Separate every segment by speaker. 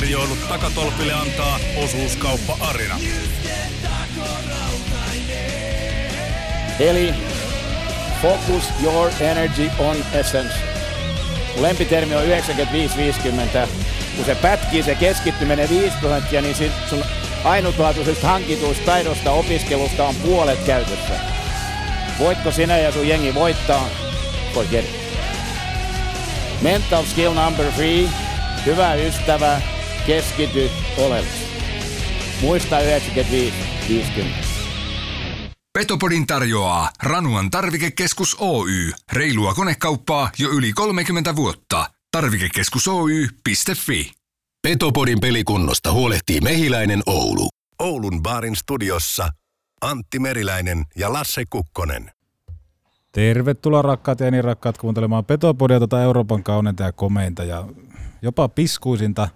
Speaker 1: Tarjoilut takatolpille antaa osuuskauppa Arina.
Speaker 2: Eli focus your energy on essence. Lempitermi on 95-50. Kun se pätkii, se keskittyminen 5 prosenttia, niin sit sun ainutlaatuisesta hankituista taidosta opiskelusta on puolet käytössä. Voitko sinä ja sun jengi voittaa? Forget it. Mental skill number three. Hyvä ystävä, keskity oleellisesti. Muista 95-50.
Speaker 3: Petopodin tarjoaa Ranuan tarvikekeskus Oy. Reilua konekauppaa jo yli 30 vuotta. Tarvikekeskus Oy.fi.
Speaker 4: Petopodin pelikunnosta huolehtii Mehiläinen Oulu. Oulun baarin studiossa Antti Meriläinen ja Lasse Kukkonen.
Speaker 5: Tervetuloa rakkaat ja niin rakkaat kuuntelemaan Petopodia, tuota Euroopan kauneinta ja komeinta ja jopa piskuisinta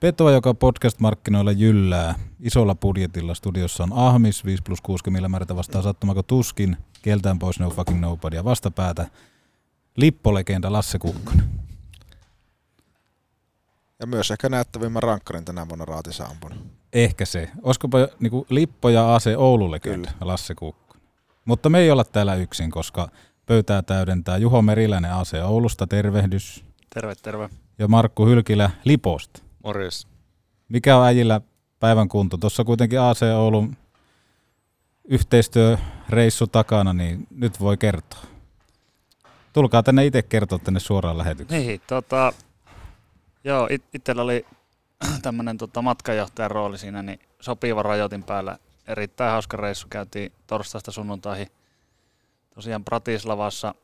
Speaker 5: Petoa, joka podcast-markkinoilla jyllää. Isolla budjetilla studiossa on Ahmis, 5 plus 6 millä määrätä vastaan sattumako tuskin, keltään pois no fucking nobody ja vastapäätä Lippolegenda Lasse Kukkonen.
Speaker 6: Ja myös ehkä näyttävimmän rankkarin tänä vuonna Raatissa ampunut.
Speaker 5: Ehkä se. Olisikopa niinku Lippo ja AC Oululle
Speaker 6: Kyllä.
Speaker 5: Lasse Kukkonen. Mutta me ei olla täällä yksin, koska pöytää täydentää Juho Meriläinen AC Oulusta, tervehdys.
Speaker 7: Terve, terve.
Speaker 5: Ja Markku Hylkilä Liposta.
Speaker 7: Morjes.
Speaker 5: Mikä on äijillä päivän kunto? Tuossa kuitenkin AC Oulun yhteistyöreissu takana, niin nyt voi kertoa. Tulkaa tänne itse kertoa tänne suoraan lähetykseen.
Speaker 7: Niin, tota, joo, it, itsellä oli tämmöinen tota, matkajohtajan rooli siinä, niin sopiva rajoitin päällä. Erittäin hauska reissu, käytiin torstaista sunnuntaihin tosiaan Bratislavassa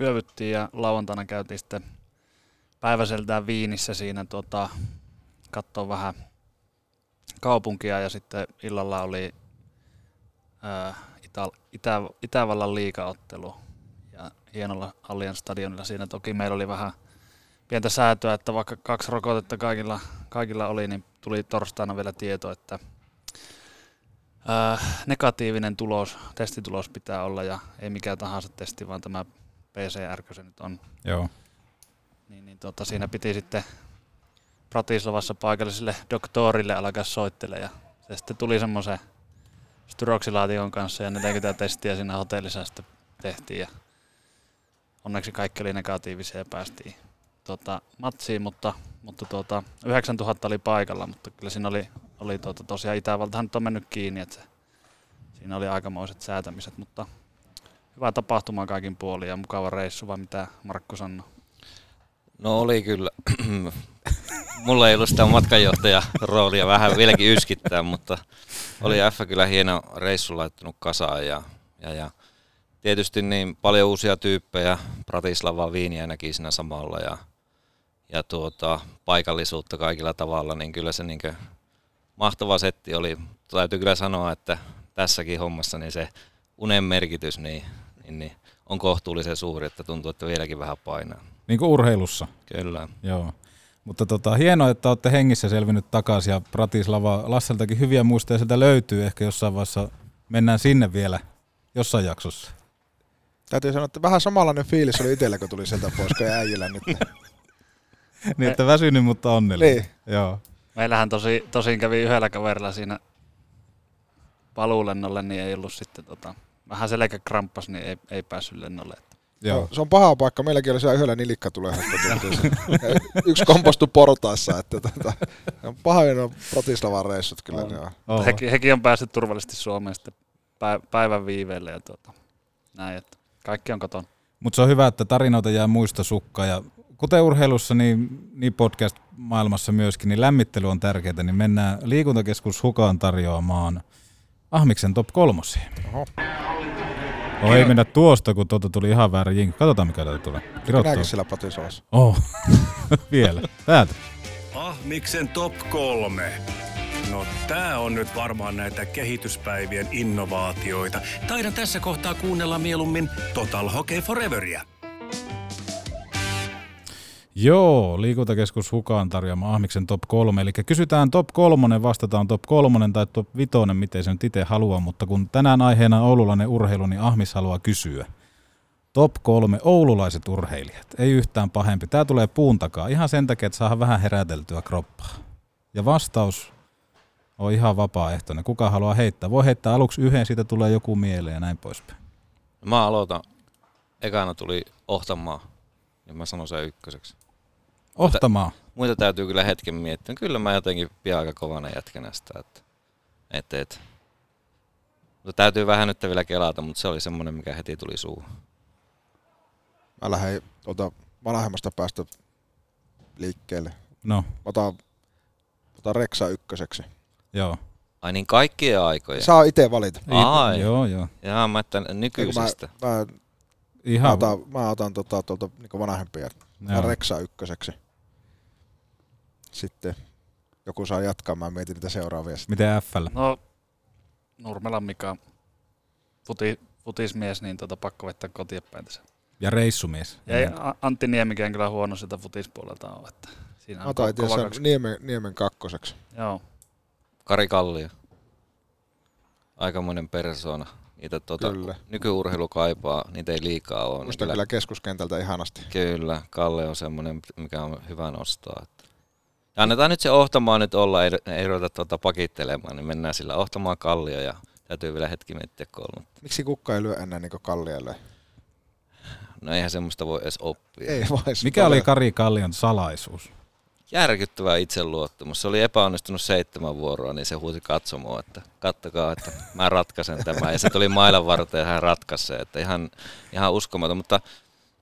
Speaker 7: yövyttiin ja lauantaina käytiin sitten päiväseltään Viinissä siinä tota, katsoa vähän kaupunkia ja sitten illalla oli ää, Itä, Itä, Itävallan liikaottelu ja hienolla Allianz stadionilla. Siinä toki meillä oli vähän pientä säätöä, että vaikka kaksi rokotetta kaikilla, kaikilla oli, niin tuli torstaina vielä tieto, että ää, negatiivinen tulos, testitulos pitää olla ja ei mikään tahansa testi, vaan tämä PCR, se nyt on.
Speaker 5: Joo.
Speaker 7: Niin, niin tota, siinä piti sitten Pratislavassa paikalliselle doktorille alkaa soittele ja se sitten tuli semmoisen styroksilaatikon kanssa ja 40 testiä siinä hotellissa sitten tehtiin ja onneksi kaikki oli negatiivisia ja päästiin tota, matsiin, mutta, mutta tuota, 9000 oli paikalla, mutta kyllä siinä oli, oli tuota, tosiaan Itävaltahan nyt on mennyt kiinni, että se, siinä oli aikamoiset säätämiset, mutta hyvä tapahtuma kaikin puolin ja mukava reissu, vai mitä Markku sanoi?
Speaker 8: No oli kyllä. Mulla ei ollut sitä matkanjohtajan roolia vähän vieläkin yskittää, mutta oli F kyllä hieno reissu laittanut kasaan ja, ja, ja tietysti niin paljon uusia tyyppejä, Bratislava Viiniä näki siinä samalla ja, ja tuota, paikallisuutta kaikilla tavalla, niin kyllä se niin mahtava setti oli. Täytyy kyllä sanoa, että tässäkin hommassa niin se unen merkitys niin, niin, niin on kohtuullisen suuri, että tuntuu, että vieläkin vähän painaa.
Speaker 5: Niin kuin urheilussa.
Speaker 8: Kyllä.
Speaker 5: Joo. Mutta tota, hienoa, että olette hengissä selvinnyt takaisin ja Bratislava, Lasseltakin hyviä muistoja sieltä löytyy. Ehkä jossain vaiheessa mennään sinne vielä jossain jaksossa.
Speaker 6: Täytyy sanoa, että vähän samanlainen fiilis oli itsellä, kun tuli sieltä pois, kun äijillä nyt.
Speaker 5: niin, että väsynyt, mutta onnellinen.
Speaker 6: Niin.
Speaker 5: Joo.
Speaker 7: Meillähän tosi, tosin kävi yhdellä kaverilla siinä paluulennolle, niin ei ollut sitten tota, vähän selkä kramppas, niin ei, ei päässyt lennolle.
Speaker 6: Joo. Se on paha paikka. Meilläkin oli siellä yhdellä nilikka tulee Yksi kompostu portaissa. Että tota, on pahoin on Bratislavan reissut kyllä. On.
Speaker 7: Oh. Hekin, hekin, on päässyt turvallisesti Suomeen sitten päivän viiveelle ja tuota, näin, että kaikki on koton.
Speaker 5: Mutta se on hyvä, että tarinoita jää muista sukkaan ja kuten urheilussa, niin, niin podcast-maailmassa myöskin, niin lämmittely on tärkeää, niin mennään liikuntakeskus Hukaan tarjoamaan Ahmiksen top kolmosiin.
Speaker 6: Oho.
Speaker 5: Oh, ei mennä tuosta, kun tuota tuli ihan väärä jink. Katsotaan, mikä täältä tulee.
Speaker 6: Minäkin sillä patisoas.
Speaker 5: Oh, vielä. Täältä.
Speaker 9: Ahmiksen top kolme. No tää on nyt varmaan näitä kehityspäivien innovaatioita. Taidan tässä kohtaa kuunnella mieluummin Total Hockey Foreveria.
Speaker 5: Joo, liikuntakeskus Hukaan tarjoama Ahmiksen top 3. Eli kysytään top 3, vastataan top 3 tai top 5, miten se nyt itse haluaa, mutta kun tänään aiheena on oululainen urheilu, niin Ahmis haluaa kysyä. Top 3 oululaiset urheilijat. Ei yhtään pahempi. Tämä tulee puun takaa ihan sen takia, että saadaan vähän heräteltyä kroppaa. Ja vastaus on ihan vapaaehtoinen. Kuka haluaa heittää? Voi heittää aluksi yhden, siitä tulee joku mieleen ja näin poispäin.
Speaker 8: Mä aloitan. Ekana tuli Ohtamaa, niin mä sanon sen ykköseksi.
Speaker 5: Ohtamaa.
Speaker 8: Muita täytyy kyllä hetken miettiä. Kyllä mä jotenkin pidän aika kovana jätkänä sitä, että et, et. Mutta täytyy vähän nyt vielä kelata, mutta se oli semmoinen, mikä heti tuli suuhun.
Speaker 6: Mä lähden tuota vanhemmasta päästä liikkeelle.
Speaker 5: No,
Speaker 6: Mä otan, otan Reksa ykköseksi.
Speaker 5: joo.
Speaker 8: Ai niin kaikkien aikoja.
Speaker 6: Saa itse valita.
Speaker 8: Ai.
Speaker 5: Joo, joo.
Speaker 8: Jaa, mä että nykyisestä.
Speaker 6: mä, mä
Speaker 5: Ihan,
Speaker 6: otan, mä otan tota, tuolta niin vanhempia. Mä. Reksa ykköseksi. Sitten joku saa jatkaa, mä mietin niitä seuraavia. sitten.
Speaker 5: miten FL?
Speaker 7: No, Nurmelan Mika, futi, futismies, niin tota, pakko vetää kotiin päin tässä.
Speaker 5: Ja reissumies.
Speaker 7: Ja ei A- Antti Niemikään kyllä huono sitä futispuolelta ole. Että siinä
Speaker 6: Mä
Speaker 7: on
Speaker 6: otan
Speaker 7: ko-
Speaker 6: itse. Niemen, Niemen kakkoseksi.
Speaker 7: Joo.
Speaker 8: Kari Kallio. Aikamoinen persona. Niitä tuota,
Speaker 6: Kyllä.
Speaker 8: nykyurheilu kaipaa, niitä ei liikaa ole.
Speaker 6: Muistan kyllä keskuskentältä ihanasti.
Speaker 8: Kyllä, Kalle on semmoinen, mikä on hyvä nostaa. Että. Ja annetaan nyt se Ohtamaa nyt olla, ei, ei ruveta tuota pakittelemaan, niin mennään sillä Ohtamaa Kallio ja täytyy vielä hetki miettiä kolme.
Speaker 6: Miksi kukka ei lyö enää niin kallialle?
Speaker 8: No eihän semmoista voi edes oppia.
Speaker 6: Ei vai.
Speaker 5: Mikä oli Kari Kallion salaisuus?
Speaker 8: Järkyttävä itseluottamus. Se oli epäonnistunut seitsemän vuoroa, niin se huusi katsomoa, että kattokaa, että mä ratkaisen tämän. Ja se tuli mailan varten ja hän ratkaisi että ihan, ihan uskomaton. Mutta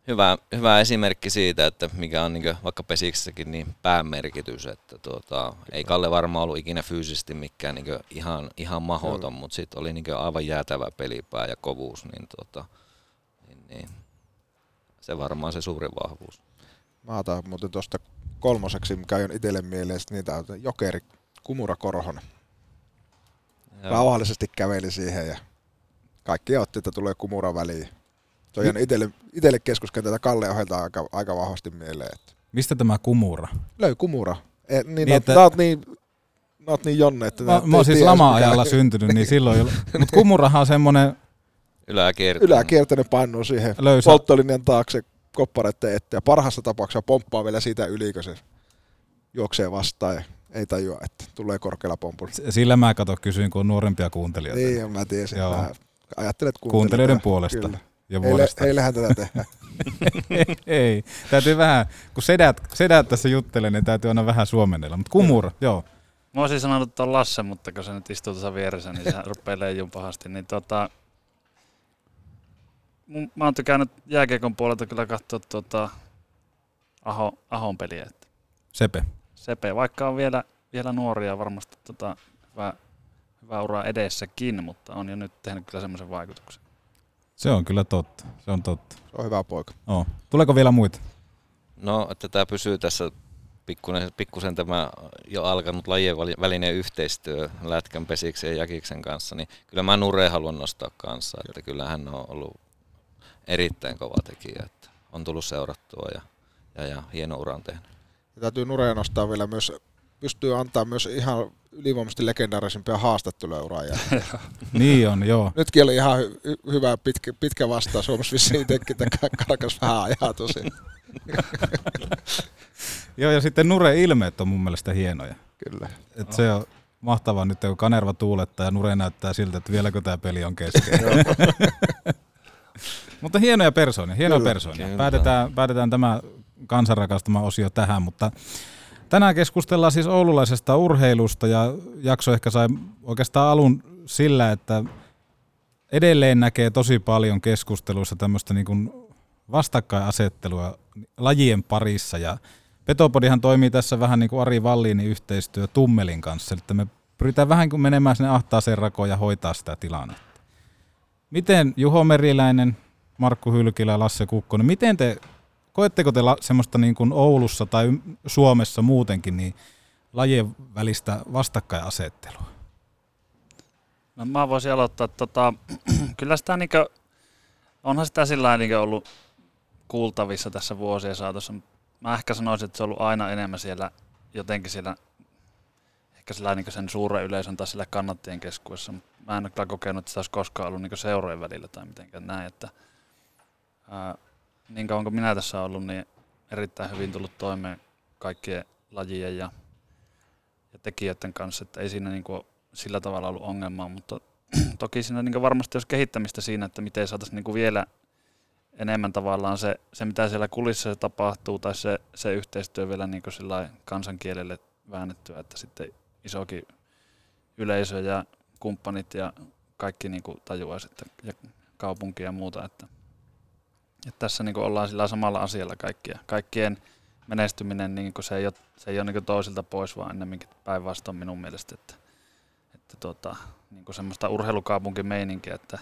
Speaker 8: hyvä, hyvä esimerkki siitä, että mikä on niin vaikka pesiksessäkin niin päämerkitys, että tuota, ei Kalle varmaan ollut ikinä fyysisesti mikään niin ihan, ihan mahoton, mutta sitten oli niin aivan jäätävä pelipää ja kovuus, niin, tuota, niin, niin se varmaan se suurin vahvuus.
Speaker 6: Mä otan muuten tuosta kolmoseksi, mikä on itselle mieleen, niitä on Jokeri Kumura Korhonen.
Speaker 8: Joo.
Speaker 6: Rauhallisesti käveli siihen ja kaikki otti, että tulee Kumura väliin. Se on jäänyt itselle, itselle keskuskentältä Kalle ohjelta aika, aika vahvasti mieleen. Että
Speaker 5: Mistä tämä kumura?
Speaker 6: löy Kumura. E, niin,
Speaker 5: Niin,
Speaker 6: niin
Speaker 5: että-
Speaker 6: oot niin, nää oot niin Jonne, että...
Speaker 5: Mä, mä oon siis lama-ajalla
Speaker 6: mikä-
Speaker 5: syntynyt, niin silloin jo... Mutta kumurahan on semmonen
Speaker 8: Yläkiertäinen.
Speaker 6: Yläkiertäinen painuu siihen
Speaker 5: löysä...
Speaker 6: polttolinjan taakse koppareiden eteen ja parhaassa tapauksessa pomppaa vielä siitä yli, kun se juoksee vastaan ja ei tajua, että tulee korkealla pompulla.
Speaker 5: Sillä mä kato kysyin, kun on nuorempia kuuntelijoita.
Speaker 6: Niin, mä tiesin.
Speaker 5: Joo.
Speaker 6: Mä ajattelet
Speaker 5: Kuuntelijoiden puolesta
Speaker 6: Kyllä.
Speaker 5: ja
Speaker 6: Heille,
Speaker 5: vuodesta.
Speaker 6: heillehän tätä tehdään.
Speaker 5: ei, täytyy vähän, kun sedät, sedät tässä juttelee, niin täytyy aina vähän suomennella. Mutta kumura, joo.
Speaker 7: Mä olisin sanonut tuon Lasse, mutta kun se nyt istuu tuossa vieressä, niin se rupeaa leijun pahasti. Niin tota, mun, mä oon tykännyt jääkiekon puolelta kyllä katsoa tuota Aho, Ahon peliä. Että
Speaker 5: Sepe.
Speaker 7: Sepe, vaikka on vielä, vielä nuoria varmasti tota, hyvä, hyvä ura edessäkin, mutta on jo nyt tehnyt kyllä semmoisen vaikutuksen.
Speaker 5: Se on kyllä totta. Se on totta.
Speaker 6: Se on hyvä poika.
Speaker 5: Oo. Tuleeko vielä muita?
Speaker 8: No, että tämä pysyy tässä pikkusen, pikkusen tämä jo alkanut lajien välinen yhteistyö Lätkän, Pesiksen ja Jakiksen kanssa, niin kyllä mä Nure haluan nostaa kanssa, että kyllä hän on ollut erittäin kova tekijä, että on tullut seurattua ja, ja, ja hieno uran tehnyt.
Speaker 6: Ja täytyy Nureja nostaa vielä myös, pystyy antaa myös ihan ylivoimaisesti legendaarisimpia haastatteluja jälkeen.
Speaker 5: Niin on, joo.
Speaker 6: Nytkin oli ihan hy- hy- hyvä pitkä, pitkä vastaus. Suomessa vissiin itsekin, että karkas vähän ajaa tosi.
Speaker 5: Joo, ja sitten Nure ilmeet on mun mielestä hienoja.
Speaker 6: Kyllä.
Speaker 5: Et se on mahtavaa nyt, kun Kanerva tuulettaa ja Nure näyttää siltä, että vieläkö tämä peli on kesken. mutta hienoja persoonia, hienoja
Speaker 6: Kyllä,
Speaker 5: persoonia.
Speaker 8: kyllä.
Speaker 5: Päätetään, päätetään tämä kansanrakastama osio tähän, mutta tänään keskustellaan siis oululaisesta urheilusta ja jakso ehkä sai oikeastaan alun sillä, että edelleen näkee tosi paljon keskusteluissa tämmöistä niin kuin vastakkainasettelua lajien parissa ja Petopodihan toimii tässä vähän niin kuin Ari Valliinin yhteistyö Tummelin kanssa, eli me pyritään vähän kuin menemään sinne ahtaaseen rakoon ja hoitaa sitä tilannetta. Miten Juho Meriläinen, Markku Hylkilä ja Lasse Kukkonen, miten te, koetteko te semmoista niin kuin Oulussa tai Suomessa muutenkin niin lajien välistä vastakkainasettelua?
Speaker 7: No mä voisin aloittaa, että tota, kyllä sitä niin kuin, onhan sitä sillä niin ollut kuultavissa tässä vuosien saatossa, mä ehkä sanoisin, että se on ollut aina enemmän siellä jotenkin siellä ehkä sillä niin sen suuren yleisön tai sillä kannattien keskuudessa. Mä en ole kyllä kokenut, että sitä olisi koskaan ollut niin seurojen välillä tai mitenkään näin. Että, ää, niin kauan kuin minä tässä ollut, niin erittäin hyvin tullut toimeen kaikkien lajien ja, ja tekijöiden kanssa, että ei siinä niin kuin sillä tavalla ollut ongelmaa, mutta toki siinä niin varmasti olisi kehittämistä siinä, että miten saataisiin niin vielä enemmän tavallaan se, se mitä siellä kulissa tapahtuu tai se, se yhteistyö vielä niin kuin kansankielelle väännettyä, että sitten isokin yleisö ja kumppanit ja kaikki niin kuin tajuaisi, että, ja kaupunki ja muuta, että, että tässä niin kuin ollaan sillä samalla asialla kaikkia. Kaikkien menestyminen niin kuin se ei ole, se ei ole niin kuin toisilta pois, vaan ennemminkin päinvastoin minun mielestä, että, että tuota, niin kuin semmoista urheilukaupunkimeininkiä, että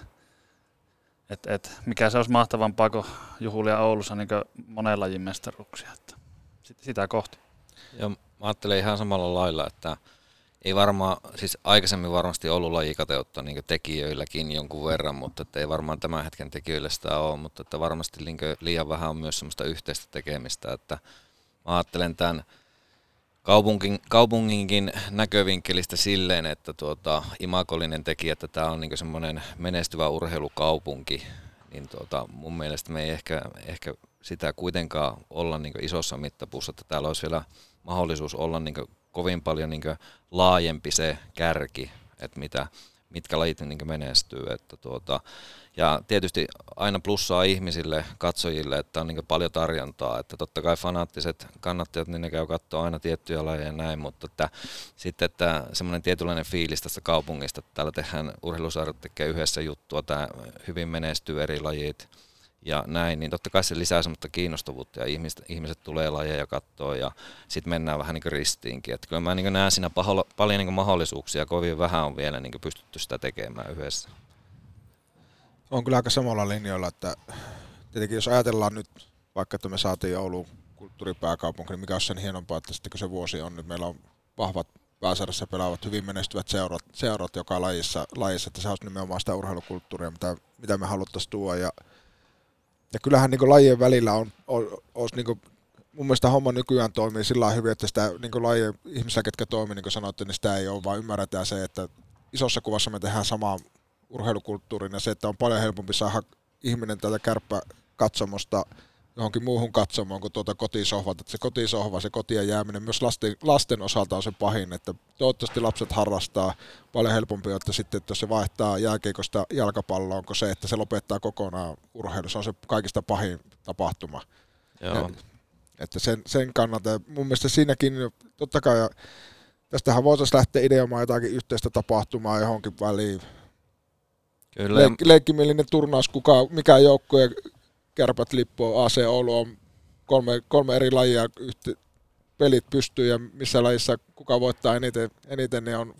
Speaker 7: et, et, mikä se olisi mahtavampaa kuin juhulia Oulussa niin monen lajin mestaruuksia. Että sitä kohti.
Speaker 8: Joo, mä ajattelen ihan samalla lailla, että ei varmaan, siis aikaisemmin varmasti ollut lajikateutta niin tekijöilläkin jonkun verran, mutta että ei varmaan tämän hetken tekijöillä sitä ole, mutta että varmasti liian vähän on myös semmoista yhteistä tekemistä, että mä ajattelen tämän kaupungin, kaupunginkin näkövinkkelistä silleen, että tuota, imakollinen tekijä, että tämä on niin semmoinen menestyvä urheilukaupunki, niin tuota, mun mielestä me ei ehkä, ehkä sitä kuitenkaan olla niin isossa mittapuussa, että täällä olisi vielä mahdollisuus olla niin kovin paljon niin laajempi se kärki, että mitä, mitkä lajit niin menestyy. Että tuota, ja tietysti aina plussaa ihmisille, katsojille, että on niin paljon tarjontaa. Että totta kai fanaattiset kannattajat, niin ne käy katsoa aina tiettyjä lajeja ja näin, mutta että, sitten että semmoinen tietynlainen fiilis tästä kaupungista, että täällä tehdään urheilusarjat tekee yhdessä juttua, tämä hyvin menestyy eri lajit, ja näin, niin totta kai se lisää semmoista kiinnostavuutta ja ihmiset, ihmiset tulee lajeja katsoa ja sitten mennään vähän niin kuin ristiinkin. Että kyllä mä niin näen siinä paholla, paljon niin mahdollisuuksia, kovin vähän on vielä niin pystytty sitä tekemään yhdessä.
Speaker 6: On kyllä aika samalla linjoilla, että tietenkin jos ajatellaan nyt vaikka, että me saatiin Oulun kulttuuripääkaupunki, niin mikä on sen hienompaa, että sitten kun se vuosi on, nyt meillä on vahvat pääsarjassa pelaavat hyvin menestyvät seurat, seurat joka lajissa, lajissa, että se olisi nimenomaan sitä urheilukulttuuria, mitä, mitä me haluttaisiin tuoda. Ja ja kyllähän niin lajien välillä on, on, on niin mun mielestä homma nykyään toimii sillä hyvin, että sitä niin lajien ihmisiä, ketkä toimii, niin kuin sanoitte, niin sitä ei ole, vaan ymmärretään se, että isossa kuvassa me tehdään samaa urheilukulttuurin ja se, että on paljon helpompi saada ihminen tätä kärppä katsomosta johonkin muuhun katsomaan kuin tuota kotisohvat. Että se kotisohva, se kotien jääminen myös lasten, lasten osalta on se pahin, että toivottavasti lapset harrastaa paljon helpompi, että sitten että jos se vaihtaa jääkeikosta jalkapalloon, kuin se, että se lopettaa kokonaan urheilu, se on se kaikista pahin tapahtuma.
Speaker 8: Joo. Ja,
Speaker 6: että sen, sen kannalta, mun mielestä siinäkin, totta kai, tästähän voitaisiin lähteä ideoimaan jotakin yhteistä tapahtumaa johonkin väliin. Kyllä. Leik- leikkimielinen turnaus, kuka, mikä joukkue kärpät lippu AC Oulu on kolme, kolme eri lajia yhtä, pelit pystyy ja missä lajissa kuka voittaa eniten, eniten ne on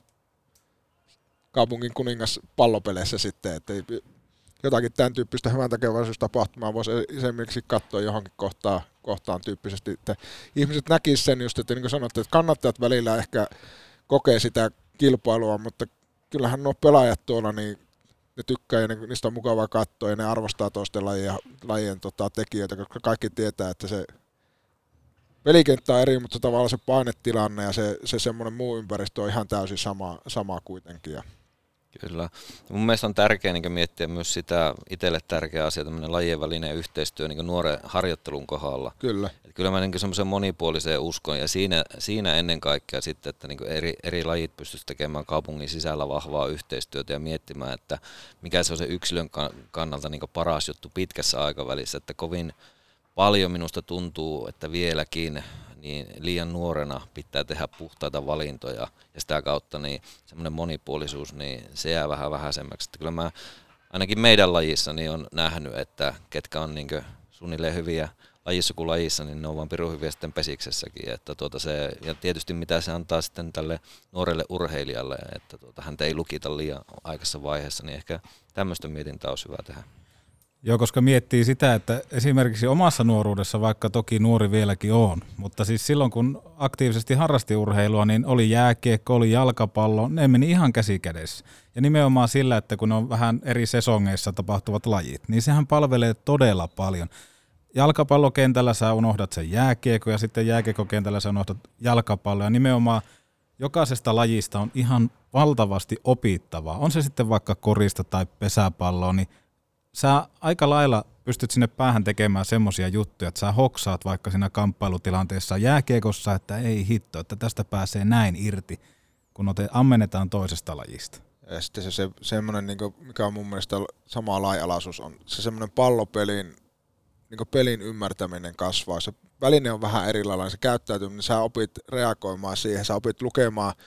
Speaker 6: kaupungin kuningas pallopeleissä sitten, että jotakin tämän tyyppistä hyvän tekeväisyystapahtumaa voisi esimerkiksi katsoa johonkin kohtaan, kohtaan tyyppisesti, että ihmiset näkisivät sen just, että niin kuin sanotte, että kannattajat välillä ehkä kokee sitä kilpailua, mutta kyllähän nuo pelaajat tuolla, niin ne tykkää ja ne, niistä on mukava katsoa ja ne arvostaa toisten lajien, lajien tota, tekijöitä, koska kaikki tietää, että se pelikenttä on eri, mutta tavallaan se painetilanne ja se, se semmoinen muu ympäristö on ihan täysin sama, sama kuitenkin. Ja
Speaker 8: Kyllä. Mun mielestä on tärkeää niin miettiä myös sitä itselle tärkeä asia, tämmöinen lajien välinen yhteistyö niin nuoren harjoittelun kohdalla.
Speaker 6: Kyllä.
Speaker 8: Et kyllä mä niin semmoisen monipuoliseen uskon ja siinä, siinä ennen kaikkea sitten, että niin eri, eri lajit pystyisi tekemään kaupungin sisällä vahvaa yhteistyötä ja miettimään, että mikä se on se yksilön kannalta niin paras juttu pitkässä aikavälissä, että kovin paljon minusta tuntuu, että vieläkin niin liian nuorena pitää tehdä puhtaita valintoja ja sitä kautta niin semmoinen monipuolisuus, niin se jää vähän vähäisemmäksi. Että kyllä mä ainakin meidän lajissa niin on nähnyt, että ketkä on niin suunnilleen hyviä lajissa kuin lajissa, niin ne on vaan pirun hyviä sitten pesiksessäkin. Että tuota se, ja tietysti mitä se antaa sitten tälle nuorelle urheilijalle, että tuota, häntä ei lukita liian aikaisessa vaiheessa, niin ehkä tämmöistä mietintää olisi hyvä tehdä.
Speaker 5: Joo, koska miettii sitä, että esimerkiksi omassa nuoruudessa, vaikka toki nuori vieläkin on, mutta siis silloin kun aktiivisesti harrasti urheilua, niin oli jääkiekko, oli jalkapallo, ne meni ihan käsi kädessä. Ja nimenomaan sillä, että kun on vähän eri sesongeissa tapahtuvat lajit, niin sehän palvelee todella paljon. Jalkapallokentällä sä unohdat sen jääkiekko ja sitten jääkiekkokentällä sä unohdat jalkapallo ja nimenomaan jokaisesta lajista on ihan valtavasti opittavaa. On se sitten vaikka korista tai pesäpalloa, niin sä aika lailla pystyt sinne päähän tekemään semmoisia juttuja, että sä hoksaat vaikka siinä kamppailutilanteessa jääkiekossa, että ei hitto, että tästä pääsee näin irti, kun ote, ammennetaan toisesta lajista.
Speaker 6: Ja sitten se, se semmoinen, niin mikä on mun mielestä sama laajalaisuus, on se semmoinen pallopelin, niin pelin ymmärtäminen kasvaa. Se väline on vähän erilainen, se käyttäytyminen, sä opit reagoimaan siihen, sä opit lukemaan –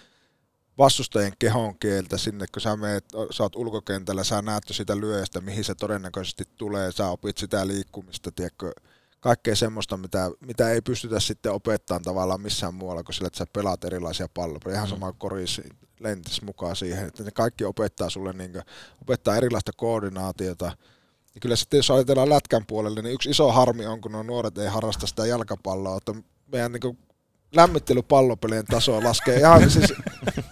Speaker 6: vastustajien kehon kieltä sinne, kun sä, meet, sä oot ulkokentällä, sä näet sitä lyöjästä, mihin se todennäköisesti tulee, sä opit sitä liikkumista, tiedätkö, kaikkea semmoista, mitä, mitä ei pystytä sitten opettamaan tavallaan missään muualla, kun sillä, että sä pelaat erilaisia palloja. Ihan mm. sama korisi lentis mukaan siihen, että ne kaikki opettaa sulle, niin kuin, opettaa erilaista koordinaatiota. Ja kyllä sitten jos ajatellaan lätkän puolelle, niin yksi iso harmi on, kun nuo nuoret ei harrasta sitä jalkapalloa, että meidän niin lämmittelypallopelien tasoa laskee ihan siis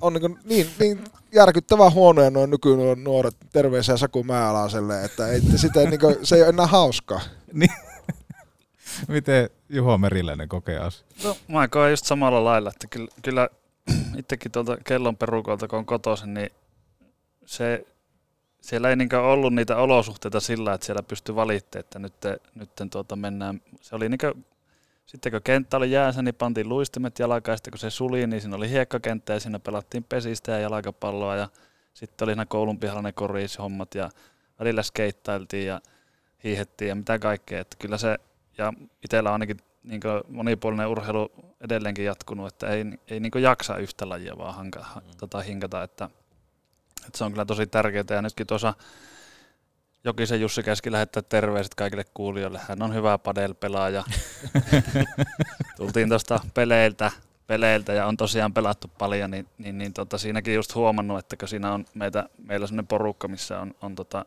Speaker 6: on niin, niin, niin järkyttävän huonoja noin nykyään nuoret, terveisiä Saku Määalaiselle, että ei, sitä, niin kuin, se ei ole enää hauskaa.
Speaker 5: Niin. Miten Juho Meriläinen kokee asia?
Speaker 7: No, mä koen just samalla lailla, että kyllä, kyllä itsekin tuolta kellon perukolta, kun on kotoisin, niin se, siellä ei niinkään ollut niitä olosuhteita sillä, että siellä pystyi valittamaan, että nyt, nyt tuota mennään. Se oli niinkään sitten kun kenttä oli jäänsä, niin pantiin luistimet jalkaan, ja sitten kun se suli, niin siinä oli hiekkakenttä, ja siinä pelattiin pesistä ja jalkapalloa, ja sitten oli nämä koulun pihalla ne koriishommat, ja välillä skeittailtiin ja hiihettiin ja mitä kaikkea. Että kyllä se, ja itsellä on ainakin niin monipuolinen urheilu edelleenkin jatkunut, että ei, ei niin jaksa yhtä lajia vaan hanka, mm. tota, hinkata, että, että se on kyllä tosi tärkeää. Ja nytkin tuossa Jokisen Jussi käski lähettää terveiset kaikille kuulijoille. Hän on hyvä padel-pelaaja. Tultiin tuosta peleiltä, peleiltä ja on tosiaan pelattu paljon, niin, niin, niin tota, siinäkin just huomannut, että kun siinä on meitä, meillä sellainen porukka, missä on, on tota,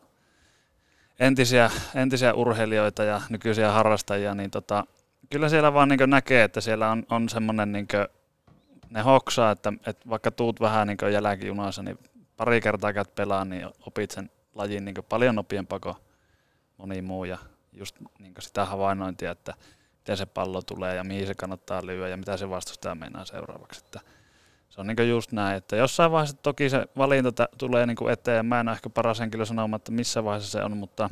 Speaker 7: entisiä, entisiä urheilijoita ja nykyisiä harrastajia, niin tota, kyllä siellä vaan niin näkee, että siellä on, on semmoinen, niin ne hoksaa, että, että vaikka tuut vähän niin jälkijunassa, niin pari kertaa käyt pelaa, niin opit sen lajin niin paljon nopeampaa kuin moni muu ja just niin sitä havainnointia, että miten se pallo tulee ja mihin se kannattaa lyödä ja mitä se vastustaja meinaa seuraavaksi. Että se on niin just näin, että jossain vaiheessa toki se valinta tulee niin eteen mä en ole ehkä paras henkilö sanomaan, että missä vaiheessa se on, mutta,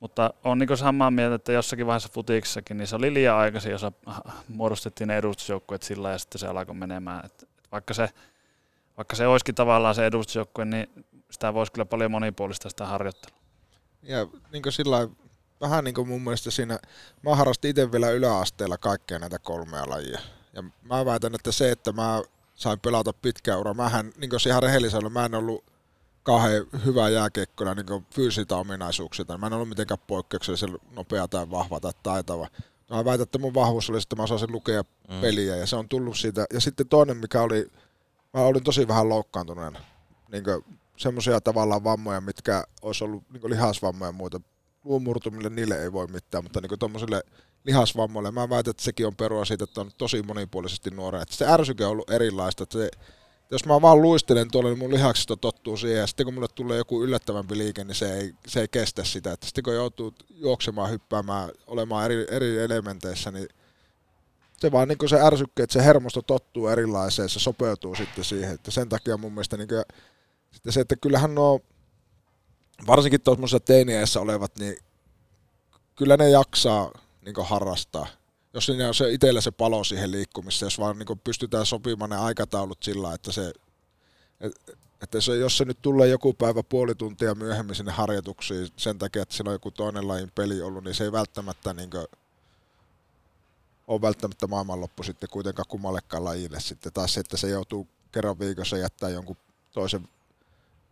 Speaker 7: mutta on niin samaa mieltä, että jossakin vaiheessa futiksessakin niin se oli liian aikaisin, jos muodostettiin edustusjoukkueet sillä ja sitten se alkoi menemään. Että vaikka se vaikka se olisikin tavallaan se edustusjoukkue, niin sitä voisi kyllä paljon monipuolista sitä harjoittelua.
Speaker 6: Ja niin kuin sillä vähän niin kuin mun mielestä siinä, mä harrastin itse vielä yläasteella kaikkea näitä kolmea lajia. Ja mä väitän, että se, että mä sain pelata pitkään ura, mähän, niin kuin ihan rehellisellä, mä en ollut kauhean hyvä jääkiekkona niin fyysiltä ominaisuuksilta. Mä en ollut mitenkään poikkeuksellisen nopea tai vahva tai taitava. Mä väitän, että mun vahvuus oli, että mä osasin lukea mm. peliä ja se on tullut siitä. Ja sitten toinen, mikä oli, mä olin tosi vähän loukkaantuneena. Niin semmoisia tavallaan vammoja, mitkä olisi ollut niin lihasvammoja ja muita. Luomurtumille niille ei voi mitään, mutta niin tuommoisille lihasvammoille, mä väitän, että sekin on perua siitä, että on tosi monipuolisesti nuoria. Että se ärsyke on ollut erilaista. Että se, jos mä vaan luistelen tuolla, niin mun lihaksista tottuu siihen, ja sitten kun mulle tulee joku yllättävämpi liike, niin se ei, se ei kestä sitä. Että sitten kun joutuu juoksemaan, hyppäämään, olemaan eri, eri elementeissä, niin se vaan niin se ärsykkä, että se hermosto tottuu erilaiseen, se sopeutuu sitten siihen. Että sen takia mun mielestä niin sitten se, että kyllähän nuo, varsinkin tuossa teiniässä olevat, niin kyllä ne jaksaa niin harrastaa. Jos siinä on se itsellä se palo siihen liikkumiseen, jos vaan niin pystytään sopimaan ne aikataulut sillä, että se, että se, jos se nyt tulee joku päivä puoli tuntia myöhemmin sinne harjoituksiin sen takia, että siellä on joku toinen lajin peli ollut, niin se ei välttämättä niin kuin, ole välttämättä maailmanloppu sitten kuitenkaan kummallekaan lajille sitten. Tai se, että se joutuu kerran viikossa jättää jonkun toisen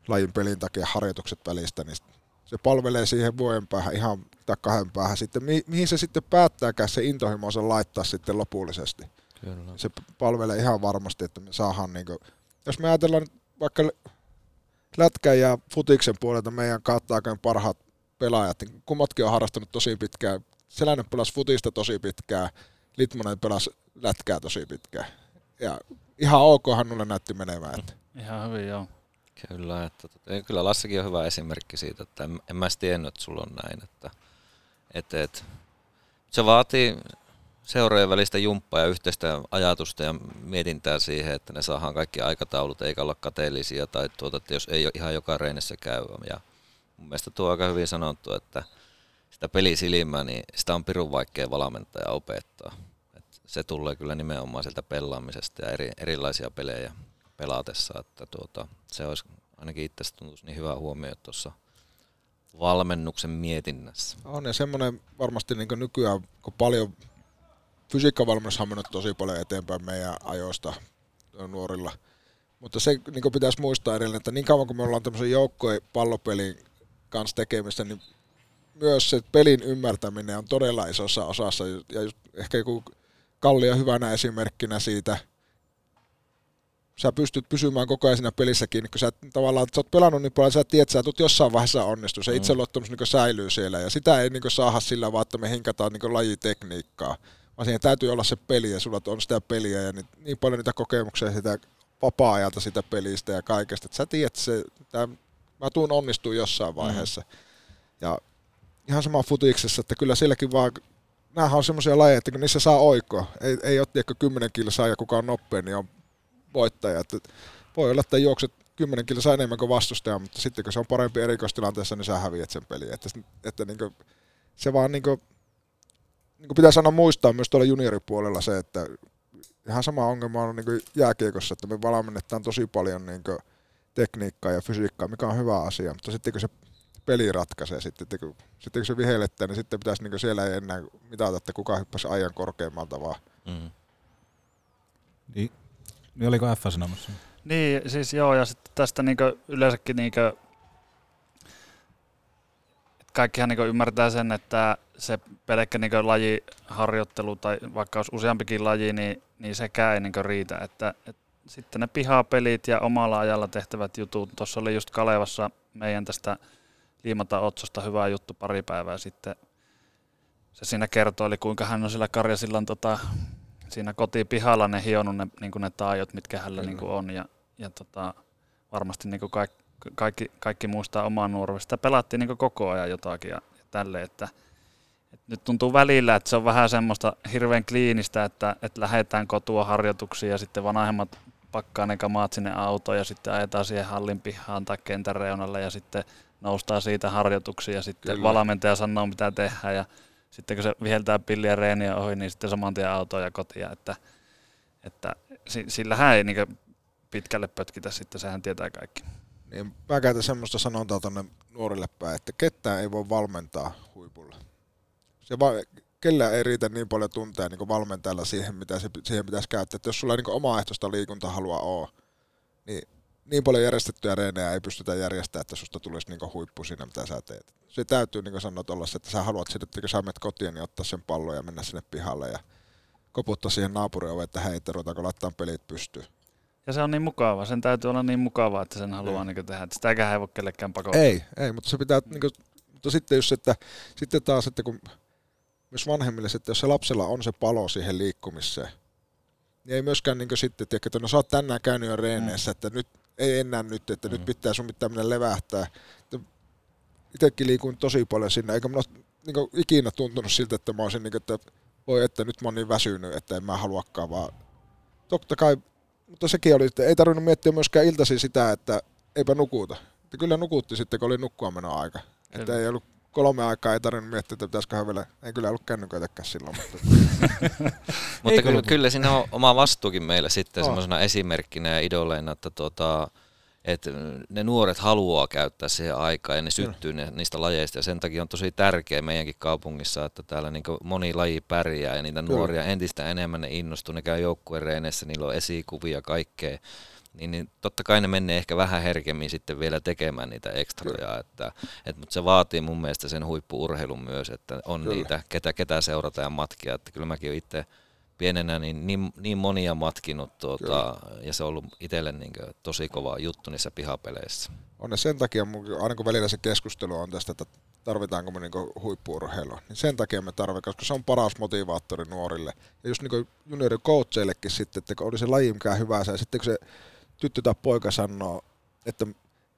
Speaker 6: lajin pelin takia harjoitukset välistä, niin se palvelee siihen vuoden päähän ihan tai kahden päähän sitten, mi- mihin se sitten päättääkään se intohimonsa laittaa sitten lopullisesti.
Speaker 8: Kyllä.
Speaker 6: Se palvelee ihan varmasti, että me saadaan, niin kuin, jos me ajatellaan vaikka lätkän ja futiksen puolelta meidän kautta parhaat pelaajat, niin kummatkin on harrastanut tosi pitkään. Selänen pelasi futista tosi pitkään, Litmanen pelasi lätkää tosi pitkään. Ja ihan okhan nulle näytti menemään. Että.
Speaker 7: Ihan hyvin, joo.
Speaker 8: Kyllä, että, tota, kyllä Lassikin on hyvä esimerkki siitä, että en, en mä tiennyt, että sulla on näin. Että, että, että, se vaatii seurojen välistä jumppaa ja yhteistä ajatusta ja mietintää siihen, että ne saadaan kaikki aikataulut eikä olla kateellisia tai tuota, että jos ei ole ihan joka reinessä käy. Ja mun mielestä tuo on aika hyvin sanottu, että sitä pelisilmää, niin sitä on pirun vaikea ja opettaa. Et se tulee kyllä nimenomaan sieltä pelaamisesta ja eri, erilaisia pelejä pelatessa, että tuota, se olisi ainakin itsestä tuntuisi niin hyvä huomio tuossa valmennuksen mietinnässä.
Speaker 6: On ja semmoinen varmasti niin nykyään, kun paljon fysiikkavalmennus on mennyt tosi paljon eteenpäin meidän ajoista nuorilla. Mutta se niin pitäisi muistaa edelleen, että niin kauan kuin me ollaan tämmöisen joukkojen pallopelin kanssa tekemistä, niin myös se pelin ymmärtäminen on todella isossa osassa. Ja just ehkä joku Kallio hyvänä esimerkkinä siitä, sä pystyt pysymään koko ajan siinä pelissäkin, kiinni, kun sä tavallaan, sä oot pelannut niin paljon, sä tiedät, että sä tulet jossain vaiheessa onnistu. Se mm. itseluottamus niin säilyy siellä ja sitä ei niin saada sillä vaan, että me hinkataan niin lajitekniikkaa vaan siihen täytyy olla se peli ja sulla on sitä peliä ja niin, niin paljon niitä kokemuksia sitä vapaa-ajalta sitä pelistä ja kaikesta, että sä tiedät, se, että mä tuun onnistuu jossain mm. vaiheessa. Mm. Ja ihan sama futiksessa, että kyllä sielläkin vaan, näähän on semmoisia lajeja, että kun niissä saa oikoa, ei, ei ole tiedäkö kymmenen kilsaa ja kuka on nopea, niin on voittaja. Että voi olla, että juokset kymmenen kilsaa enemmän kuin vastustaja, mutta sitten kun se on parempi erikoistilanteessa, niin sä häviät sen peliin. Että, että niin kuin, se vaan niin kuin, niin kuin pitäisi aina muistaa myös tuolla junioripuolella se, että ihan sama ongelma on niin jääkiekossa, että me valmennetaan tosi paljon niin tekniikkaa ja fysiikkaa, mikä on hyvä asia, mutta sitten kun se peli ratkaisee, sitten kun, sitten kun se vihelletään, niin sitten pitäisi niin siellä ei enää mitata, että kuka hyppäsi ajan korkeammalta vaan. Mm.
Speaker 5: Niin, niin oliko F sanomassa?
Speaker 7: Niin, siis joo, ja sitten tästä niin yleensäkin niin kaikkihan niin ymmärtää sen, että se pelkkä niin lajiharjoittelu tai vaikka olisi useampikin laji, niin, niin sekään ei niin riitä. Että, että sitten ne pihapelit ja omalla ajalla tehtävät jutut. Tuossa oli just Kalevassa meidän tästä Liimata Otsosta hyvä juttu pari päivää sitten. Se siinä kertoi, kuinka hän on sillä Karjasillan tota, siinä kotipihalla ne hionut ne, niin ne taajot, mitkä hänellä niin on. Ja, ja tota, varmasti niin kaikki, kaikki, kaikki muistaa omaa nuoruudesta. Sitä pelattiin niin koko ajan jotakin ja, ja tälleen, että – nyt tuntuu välillä, että se on vähän semmoista hirveän kliinistä, että, että lähdetään kotua harjoituksiin ja sitten vanhemmat pakkaa ne kamaat sinne autoon ja sitten ajetaan siihen hallin pihaan tai kentän reunalle ja sitten noustaan siitä harjoituksiin ja sitten Kyllä. valmentaja sanoo mitä tehdään ja sitten kun se viheltää pilliä reeniä ohi, niin sitten saman tien autoon ja kotia, että, että sillähän ei niin pitkälle pötkitä sitten, sehän tietää kaikki.
Speaker 6: Niin, mä käytän semmoista sanontaa tuonne nuorille päin, että ketään ei voi valmentaa huipulla se va- kellään ei riitä niin paljon tunteja niin valmentajalla siihen, mitä se, siihen pitäisi käyttää. Että jos sulla ei niin omaehtoista liikuntahalua ole, niin niin paljon järjestettyjä reenejä ei pystytä järjestämään, että susta tulisi niin huippu siinä, mitä sä teet. Se täytyy niin sanoa tuollaista, että sä haluat sitten, että kun sä menet kotiin, niin ottaa sen pallon ja mennä sinne pihalle ja koputtaa siihen naapurin että hei, ruvetaanko laittaa pelit pystyyn.
Speaker 7: Ja se on niin mukava, sen täytyy olla niin mukavaa, että sen haluaa niin. Niin tehdä. Että sitäkään ei voi kellekään pakottaa.
Speaker 6: Ei, ei, mutta se pitää, niin kuin, mutta sitten jos, että, sitten taas, että kun myös vanhemmille, että jos se lapsella on se palo siihen liikkumiseen, niin ei myöskään niin sitten, että no sä oot tänään käynyt jo reeneissä, että nyt ei enää nyt, että mm. nyt pitää sun pitää mennä levähtää. Itsekin liikun tosi paljon sinne, eikä mulla niin ikinä tuntunut siltä, että mä olisin, niin että voi että nyt mä oon niin väsynyt, että en mä haluakaan, vaan totta kai, mutta sekin oli, että ei tarvinnut miettiä myöskään iltasi sitä, että eipä nukuta. Että kyllä nukutti sitten, kun oli nukkua aika. Että ei ollut kolme aikaa ei tarvinnut miettiä, että pitäisikö vielä, ei kyllä ollut kännyköitäkään silloin. Mutta,
Speaker 8: mutta kyllä, kyllä siinä on oma vastuukin meillä sitten oh. semmoisena esimerkkinä ja idoleina, että tuota, että ne nuoret haluaa käyttää siihen aikaa ja ne syttyy ne, niistä lajeista ja sen takia on tosi tärkeä meidänkin kaupungissa, että täällä niin moni laji pärjää ja niitä Kyllä. nuoria entistä enemmän ne innostuu, ne käy joukkuereeneissä, niillä on esikuvia kaikkea niin, niin totta kai ne menee ehkä vähän herkemmin sitten vielä tekemään niitä ekstraja, että, et, mutta se vaatii mun mielestä sen huippuurheilun myös, että on kyllä. niitä, ketä, ketä seurata ja matkia, että kyllä mäkin itse pienenä niin, niin, niin monia matkinut tuota, ja se on ollut itselle niin tosi kova juttu niissä pihapeleissä.
Speaker 6: On ne sen takia, aina kun välillä se keskustelu on tästä, että tarvitaanko me niinku huippuurheilua, niin sen takia me tarvitaan, koska se on paras motivaattori nuorille. Ja just niinku juniori coacheillekin sitten, että oli se laji mikään hyvä, ja sitten kun se tyttö tai poika sanoo, että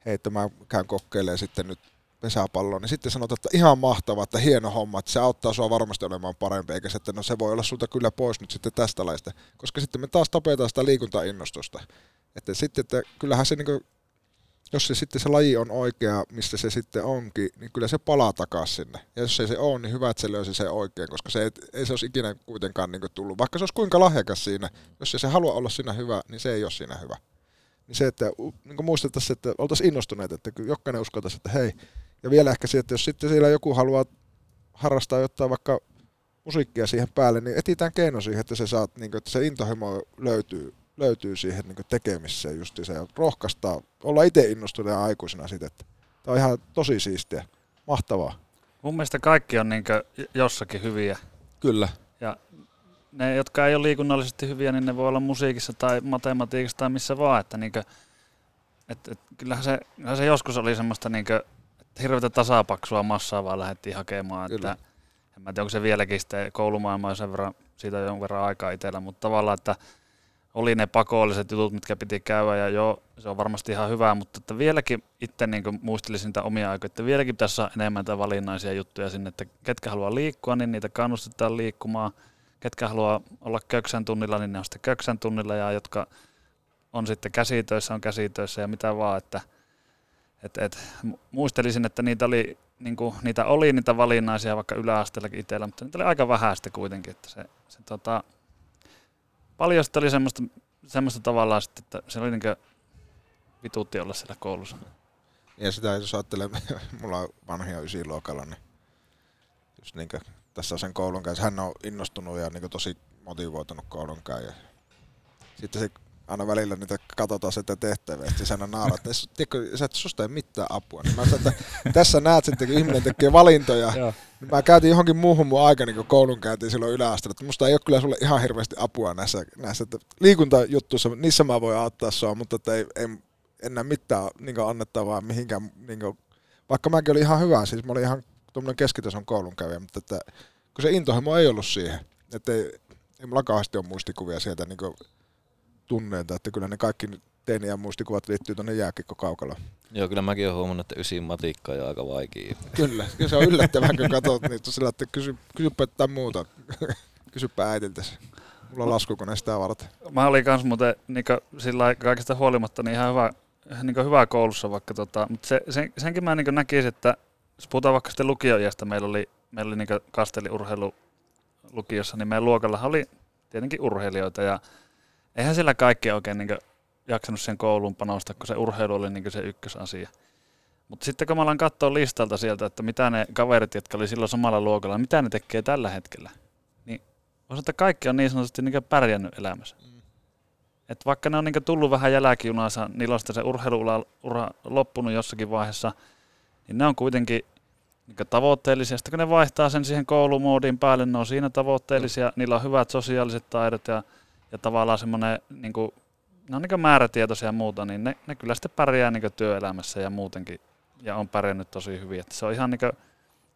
Speaker 6: hei, että mä käyn kokeilemaan sitten nyt pesäpalloa, niin sitten sanotaan, että ihan mahtavaa, että hieno homma, että se auttaa sua varmasti olemaan parempi, eikä se, että no se voi olla sulta kyllä pois nyt sitten tästä laista, koska sitten me taas tapetaan sitä liikuntainnostusta. Että sitten, että kyllähän se niin jos se sitten se laji on oikea, missä se sitten onkin, niin kyllä se palaa takaisin sinne. Ja jos ei se ole, niin hyvä, että se löysi se oikein, koska se ei, ei se olisi ikinä kuitenkaan niin tullut. Vaikka se olisi kuinka lahjakas siinä, jos se haluaa olla siinä hyvä, niin se ei ole siinä hyvä. Niin se, että niin muistettaisiin, että oltaisiin innostuneet, että jokainen uskaltaisi, että hei, ja vielä ehkä se, että jos sitten siellä joku haluaa harrastaa jotain vaikka musiikkia siihen päälle, niin etsitään keino siihen, että se, saat, niin kuin, että se intohimo löytyy löytyy siihen niin tekemiseen se ja rohkaistaan olla itse innostuneena aikuisena siitä, että tämä on ihan tosi siistiä, mahtavaa.
Speaker 7: Mun mielestä kaikki on niin jossakin hyviä.
Speaker 6: Kyllä.
Speaker 7: Ja ne, jotka ei ole liikunnallisesti hyviä, niin ne voi olla musiikissa tai matematiikassa tai missä vaan. Että niin kuin, et, et, kyllähän, se, kyllähän se joskus oli semmoista niin että hirveätä tasapaksua massaa vaan lähdettiin hakemaan. Kyllä. Että, en mä tiedä, onko se vieläkin sitten koulumaailmaa sen verran, siitä on jonkun verran aikaa itsellä, mutta tavallaan, että oli ne pakolliset jutut, mitkä piti käydä ja joo, se on varmasti ihan hyvä, mutta että vieläkin itse niin muistelisin niitä omia aikoja, että vieläkin tässä enemmän valinnaisia juttuja sinne, että ketkä haluaa liikkua, niin niitä kannustetaan liikkumaan, ketkä haluaa olla köksän tunnilla, niin ne on sitten köksän tunnilla ja jotka on sitten käsitöissä, on käsitöissä ja mitä vaan, että et, et, muistelisin, että niitä oli, niin kuin, niitä oli niitä valinnaisia vaikka yläasteellakin itsellä, mutta niitä oli aika vähäistä kuitenkin, että se, se tota, paljon sitten oli semmoista, semmoista tavallaan sitten, että se oli niinkö vituutti olla siellä koulussa.
Speaker 6: Ja sitä jos ajattelee, mulla on vanhia ysiluokalla, niin just niinkö tässä sen koulun kanssa, hän on innostunut ja niinkö tosi motivoitunut koulun ja sitten se aina välillä niitä katsotaan sitä tehtäviä, että se aina naaraa, että tiedätkö, sä et susta ei mitään apua. Niin mä sanoin, että tässä näet sitten, kun ihminen tekee valintoja, niin mä käytin johonkin muuhun mun aika, niin koulun käytiin silloin yläasteella, että musta ei ole kyllä sulle ihan hirveästi apua näissä, näissä että liikuntajuttuissa, niissä mä voin auttaa sua, mutta että ei, ei enää mitään niin annettavaa mihinkään, niin kuin, vaikka mäkin olin ihan hyvä, siis mä olin ihan tuommoinen keskitason koulunkävijä, mutta että, kun se intohimo ei ollut siihen, että ei, ei mulla kauheasti ole muistikuvia sieltä niin tunneita, että kyllä ne kaikki teiniä muistikuvat liittyy tuonne kaukalla.
Speaker 8: Joo, kyllä mäkin olen huomannut, että ysin matikka on aika vaikea.
Speaker 6: Kyllä, kyllä se on yllättävää, kun katsot niitä sillä, että kysy, kysypä jotain muuta. Kysypä äitiltäsi. Mulla on laskukone sitä varten.
Speaker 7: Mä olin kans muuten niin sillä kaikesta huolimatta niin ihan hyvä, niin hyvä koulussa vaikka, tota, mutta se, sen, senkin mä niin näkisin, että jos puhutaan vaikka sitten lukioijasta, meillä oli, meillä oli niin kasteli urheilu lukiossa, niin meidän luokalla oli tietenkin urheilijoita ja eihän sillä kaikki oikein niin jaksanut sen koulun panostaa, kun se urheilu oli niin se ykkösasia. Mutta sitten kun mä alan katsoa listalta sieltä, että mitä ne kaverit, jotka oli silloin samalla luokalla, mitä ne tekee tällä hetkellä, niin voisi että kaikki on niin sanotusti niin pärjännyt elämässä. Mm. Et vaikka ne on niin tullut vähän jälkijunassa, niillä on se urheiluura ura loppunut jossakin vaiheessa, niin ne on kuitenkin niin tavoitteellisia. Sitten kun ne vaihtaa sen siihen koulumoodiin päälle, ne on siinä tavoitteellisia, mm. niillä on hyvät sosiaaliset taidot ja ja tavallaan semmoinen, niin kuin, ne on niin määrätietoisia ja muuta, niin ne, ne kyllä sitten pärjää niin työelämässä ja muutenkin, ja on pärjännyt tosi hyvin. Että se on ihan niin kuin,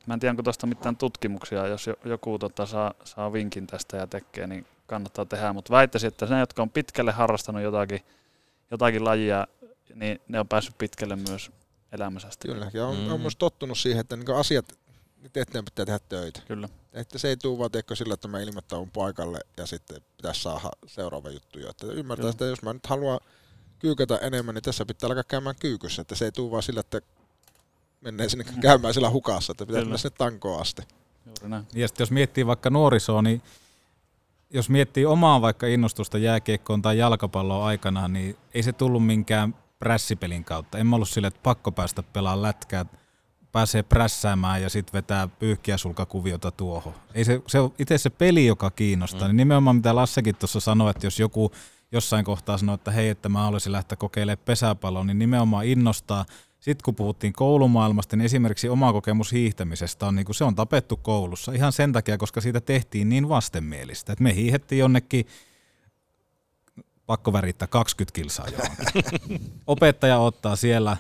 Speaker 7: mä en tiedä, onko tuosta mitään tutkimuksia, jos joku tota, saa, saa vinkin tästä ja tekee, niin kannattaa tehdä, mutta väittäisin, että ne, jotka on pitkälle harrastanut jotakin, jotakin lajia, niin ne on päässyt pitkälle myös elämässä.
Speaker 6: Kyllä, ja on, mm. on myös tottunut siihen, että niin asiat nyt eteen pitää tehdä töitä.
Speaker 7: Kyllä.
Speaker 6: Että se ei tule vaan teekö sillä, että mä ilmoittaudun paikalle ja sitten pitäisi saada seuraava juttu jo. Että ymmärtää, että jos mä nyt haluan kyykätä enemmän, niin tässä pitää alkaa käymään kyykyssä. Että se ei tule vaan sillä, että menee sinne mm. käymään sillä hukassa, että pitää mennä sinne tankoon asti.
Speaker 5: Juuri näin. Ja sitten jos miettii vaikka nuorisoa, niin jos miettii omaa vaikka innostusta jääkiekkoon tai jalkapalloon aikanaan, niin ei se tullut minkään prässipelin kautta. En mä ollut sille, että pakko päästä pelaamaan lätkää pääsee prässäämään ja sitten vetää pyyhkiäsulkakuviota tuohon. Ei se, se on itse se peli, joka kiinnostaa. Mm. Niin nimenomaan mitä Lassekin tuossa sanoi, että jos joku, jossain kohtaa sanoi, että hei, että mä haluaisin lähteä kokeilemaan pesäpalloa, niin nimenomaan innostaa. Sitten kun puhuttiin koulumaailmasta, niin esimerkiksi oma kokemus hiihtämisestä on, niin kuin se on tapettu koulussa ihan sen takia, koska siitä tehtiin niin vastenmielistä. Että me hiihettiin jonnekin pakko värittää 20 kilsaa johonkin. Opettaja ottaa siellä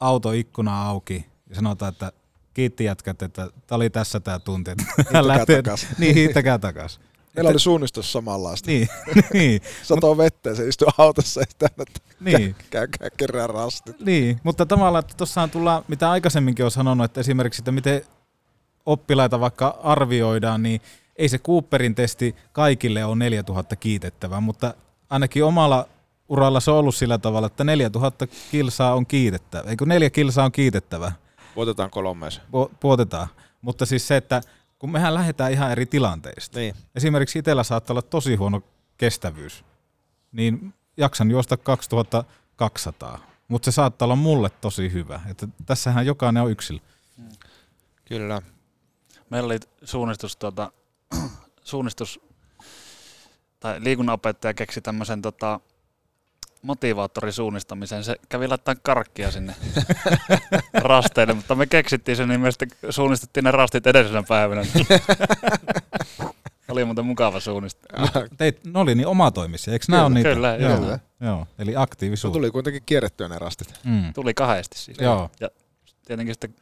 Speaker 5: autoikkuna auki ja sanotaan, että kiitti jätkät, että tämä oli tässä tämä tunti.
Speaker 6: Hiihtäkää
Speaker 5: lähtee-
Speaker 6: takas.
Speaker 5: Niin, hiihtäkää takas.
Speaker 6: Meillä oli suunnistus samanlaista.
Speaker 5: Niin, niin.
Speaker 6: Satoo vettä se istuu autossa ja että
Speaker 5: Niin.
Speaker 6: käykää kerran rastit.
Speaker 5: Niin, mutta tavallaan, että tuossahan tullaan, mitä aikaisemminkin on sanonut, että esimerkiksi, että miten oppilaita vaikka arvioidaan, niin ei se Cooperin testi kaikille ole 4000 kiitettävää, mutta ainakin omalla uralla se on ollut sillä tavalla, että 4000 kilsaa on kiitettävä, eikö neljä kilsaa on kiitettävä,
Speaker 6: Voitetaan kolmees.
Speaker 5: Pu- puotetaan. Mutta siis se, että kun mehän lähdetään ihan eri tilanteista.
Speaker 6: Niin.
Speaker 5: Esimerkiksi itsellä saattaa olla tosi huono kestävyys, niin jaksan juosta 2200, mutta se saattaa olla mulle tosi hyvä. Että tässähän jokainen on yksilö.
Speaker 6: Kyllä.
Speaker 7: Meillä oli suunnistus, tuota, suunnistus tai liikunnanopettaja keksi tämmöisen tota, motivaattorisuunnistamisen. Se kävi laittaa karkkia sinne rasteille, mutta me keksittiin sen, niin me sitten suunnistettiin ne rastit edellisenä päivänä. oli muuten mukava suunnistaa.
Speaker 5: Teit, ne oli niin omatoimisia, eikö nämä
Speaker 7: Kyllä,
Speaker 5: on niitä?
Speaker 7: kyllä,
Speaker 5: joo.
Speaker 7: kyllä.
Speaker 5: joo. Eli aktiivisuus.
Speaker 6: tuli kuitenkin kierrettyä ne rastit.
Speaker 5: Mm.
Speaker 7: Tuli kahdesti siis.
Speaker 5: Joo.
Speaker 7: Ja tietenkin sitten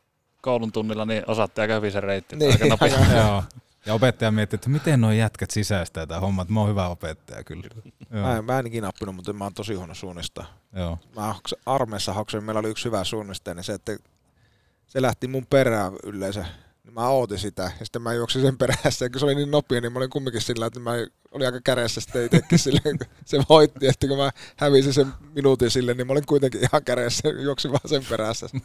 Speaker 7: koulun tunnilla niin osattiin aika hyvin se reitti.
Speaker 6: Niin.
Speaker 7: Aika.
Speaker 5: Joo. Ja opettaja mietti, että miten nuo jätkät sisäistää tämä homma, että mä oon hyvä opettaja kyllä. Joo.
Speaker 6: Mä en, mä en ikinä oppinut, mutta mä oon tosi huono suunnistaa.
Speaker 5: Joo.
Speaker 6: Mä armeessa hoksasin, meillä oli yksi hyvä suunnistaja, niin se, että se lähti mun perään yleensä. Niin mä ootin sitä ja sitten mä juoksin sen perässä. Ja kun se oli niin nopea, niin mä olin kumminkin sillä, että mä olin aika kädessä sitten itsekin sille, kun se voitti. Että kun mä hävisin sen minuutin sille, niin mä olin kuitenkin ihan kädessä ja juoksin vaan sen perässä.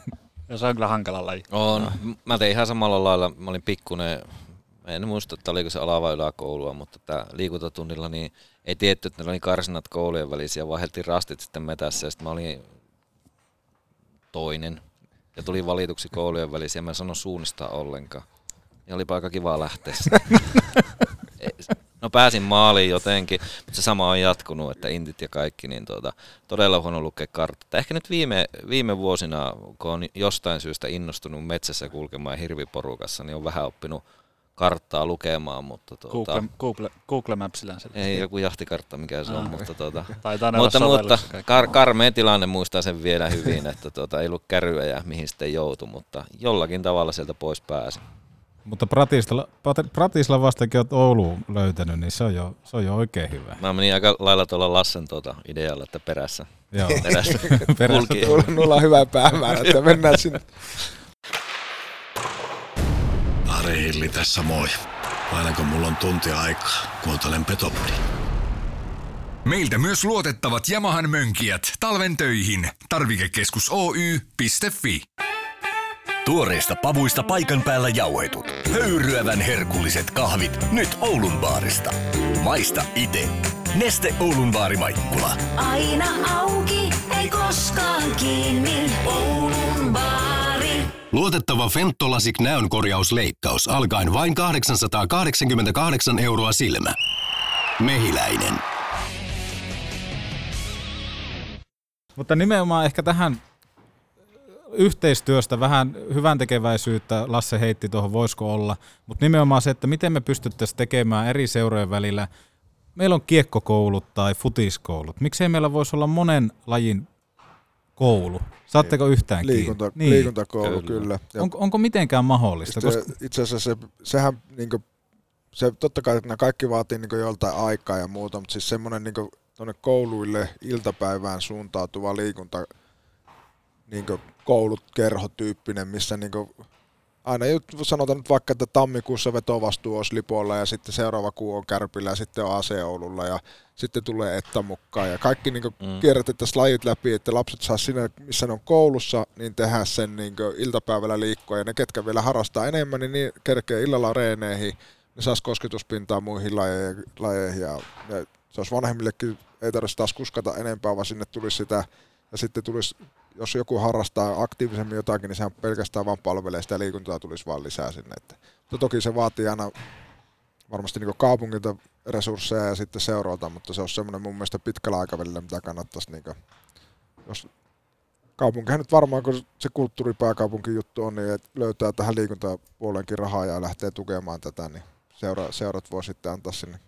Speaker 7: Ja se on kyllä hankala laji.
Speaker 8: On. Mä tein ihan samalla lailla. Mä olin pikkunen, en muista, että oliko se ala- vai yläkoulua, mutta tää liikuntatunnilla niin ei tietty, että ne oli karsinat koulujen välisiä, vaihdeltiin rastit sitten metässä ja sitten mä olin toinen ja tuli valituksi koulujen välisiä. Mä en sano suunnistaa ollenkaan. Ja oli aika kiva lähteä No pääsin maaliin jotenkin, mutta se sama on jatkunut, että intit ja kaikki, niin tuota, todella huono lukea kartta. Ehkä nyt viime, viime vuosina, kun on jostain syystä innostunut metsässä kulkemaan hirviporukassa, niin on vähän oppinut karttaa lukemaan, mutta tuota,
Speaker 7: Google, Google, Google Mapsillä se.
Speaker 8: ei joku jahtikartta mikä se on,
Speaker 7: Ah.
Speaker 8: mutta tuota, mutta, mutta kar, karmea tilanne muistaa sen vielä hyvin, että tuota, ei ollut käryä ja mihin sitten joutui, mutta jollakin tavalla sieltä pois pääsi.
Speaker 5: Mutta Pratisla, Pat- Pratislavasta olet Ouluun löytänyt, niin se on jo, se on jo oikein hyvä.
Speaker 8: Mä menin aika lailla tuolla Lassen tuota idealla, että perässä.
Speaker 5: Joo.
Speaker 8: perässä.
Speaker 5: Perässä.
Speaker 8: kulki.
Speaker 6: Nulla on hyvä päämäärä, että mennään sinne.
Speaker 4: Ari Hilli tässä moi. Aina kun mulla on tunti aikaa, kuuntelen Petopodi.
Speaker 3: Meiltä myös luotettavat Yamahan mönkijät talven töihin. Tarvikekeskus Oy.fi.
Speaker 4: Tuoreista pavuista paikan päällä jauhetut. Höyryävän herkulliset kahvit nyt Oulun baarista. Maista ite. Neste Oulun baari Maikkula.
Speaker 10: Aina auki, ei koskaan kiinni. Oulun.
Speaker 4: Luotettava Fentolasik näönkorjausleikkaus alkaen vain 888 euroa silmä. Mehiläinen.
Speaker 5: Mutta nimenomaan ehkä tähän yhteistyöstä vähän hyvän tekeväisyyttä Lasse heitti tuohon, voisiko olla, mutta nimenomaan se, että miten me pystyttäisiin tekemään eri seurojen välillä. Meillä on kiekkokoulut tai futiskoulut. Miksei meillä voisi olla monen lajin koulu? Saatteko yhtään
Speaker 6: Liikunta,
Speaker 5: kiinni?
Speaker 6: Liikuntakoulu, kyllä. kyllä. Ja
Speaker 5: On, onko mitenkään mahdollista? Koska,
Speaker 6: Itse asiassa se, sehän niinku, se, totta kai että nämä kaikki vaatii niinku joltain aikaa ja muuta, mutta siis semmoinen niinku, tuonne kouluille iltapäivään suuntautuva liikunta niinku, koulut, kerhotyyppinen, missä niinku, aina sanotaan nyt vaikka, että tammikuussa vetovastuu olisi Lipolla ja sitten seuraava kuu on Kärpillä ja sitten on AC Oululla ja sitten tulee Etta mukaan. Ja kaikki niin mm. kierrätettäisiin lajit läpi, että lapset saa sinne, missä ne on koulussa, niin tehdä sen niin iltapäivällä liikkua. Ja ne, ketkä vielä harrastaa enemmän, niin, niin kerkee illalla reeneihin, ne saisi kosketuspintaa muihin lajeihin, lajeihin ja, ja se olisi vanhemmillekin, ei tarvitsisi taas kuskata enempää, vaan sinne tulisi sitä. Ja sitten tulisi jos joku harrastaa aktiivisemmin jotakin, niin sehän pelkästään vaan palvelee sitä liikuntaa tulisi vaan lisää sinne. Että, mutta toki se vaatii aina varmasti niin kaupungilta resursseja ja sitten seuralta, mutta se on semmoinen mun mielestä pitkällä aikavälillä, mitä kannattaisi, niin kuin, jos kaupunkihan nyt varmaan, kun se kulttuuripääkaupunki juttu on, niin että löytää tähän liikuntapuoleenkin rahaa ja lähtee tukemaan tätä, niin seura, seurat voi sitten antaa sinne.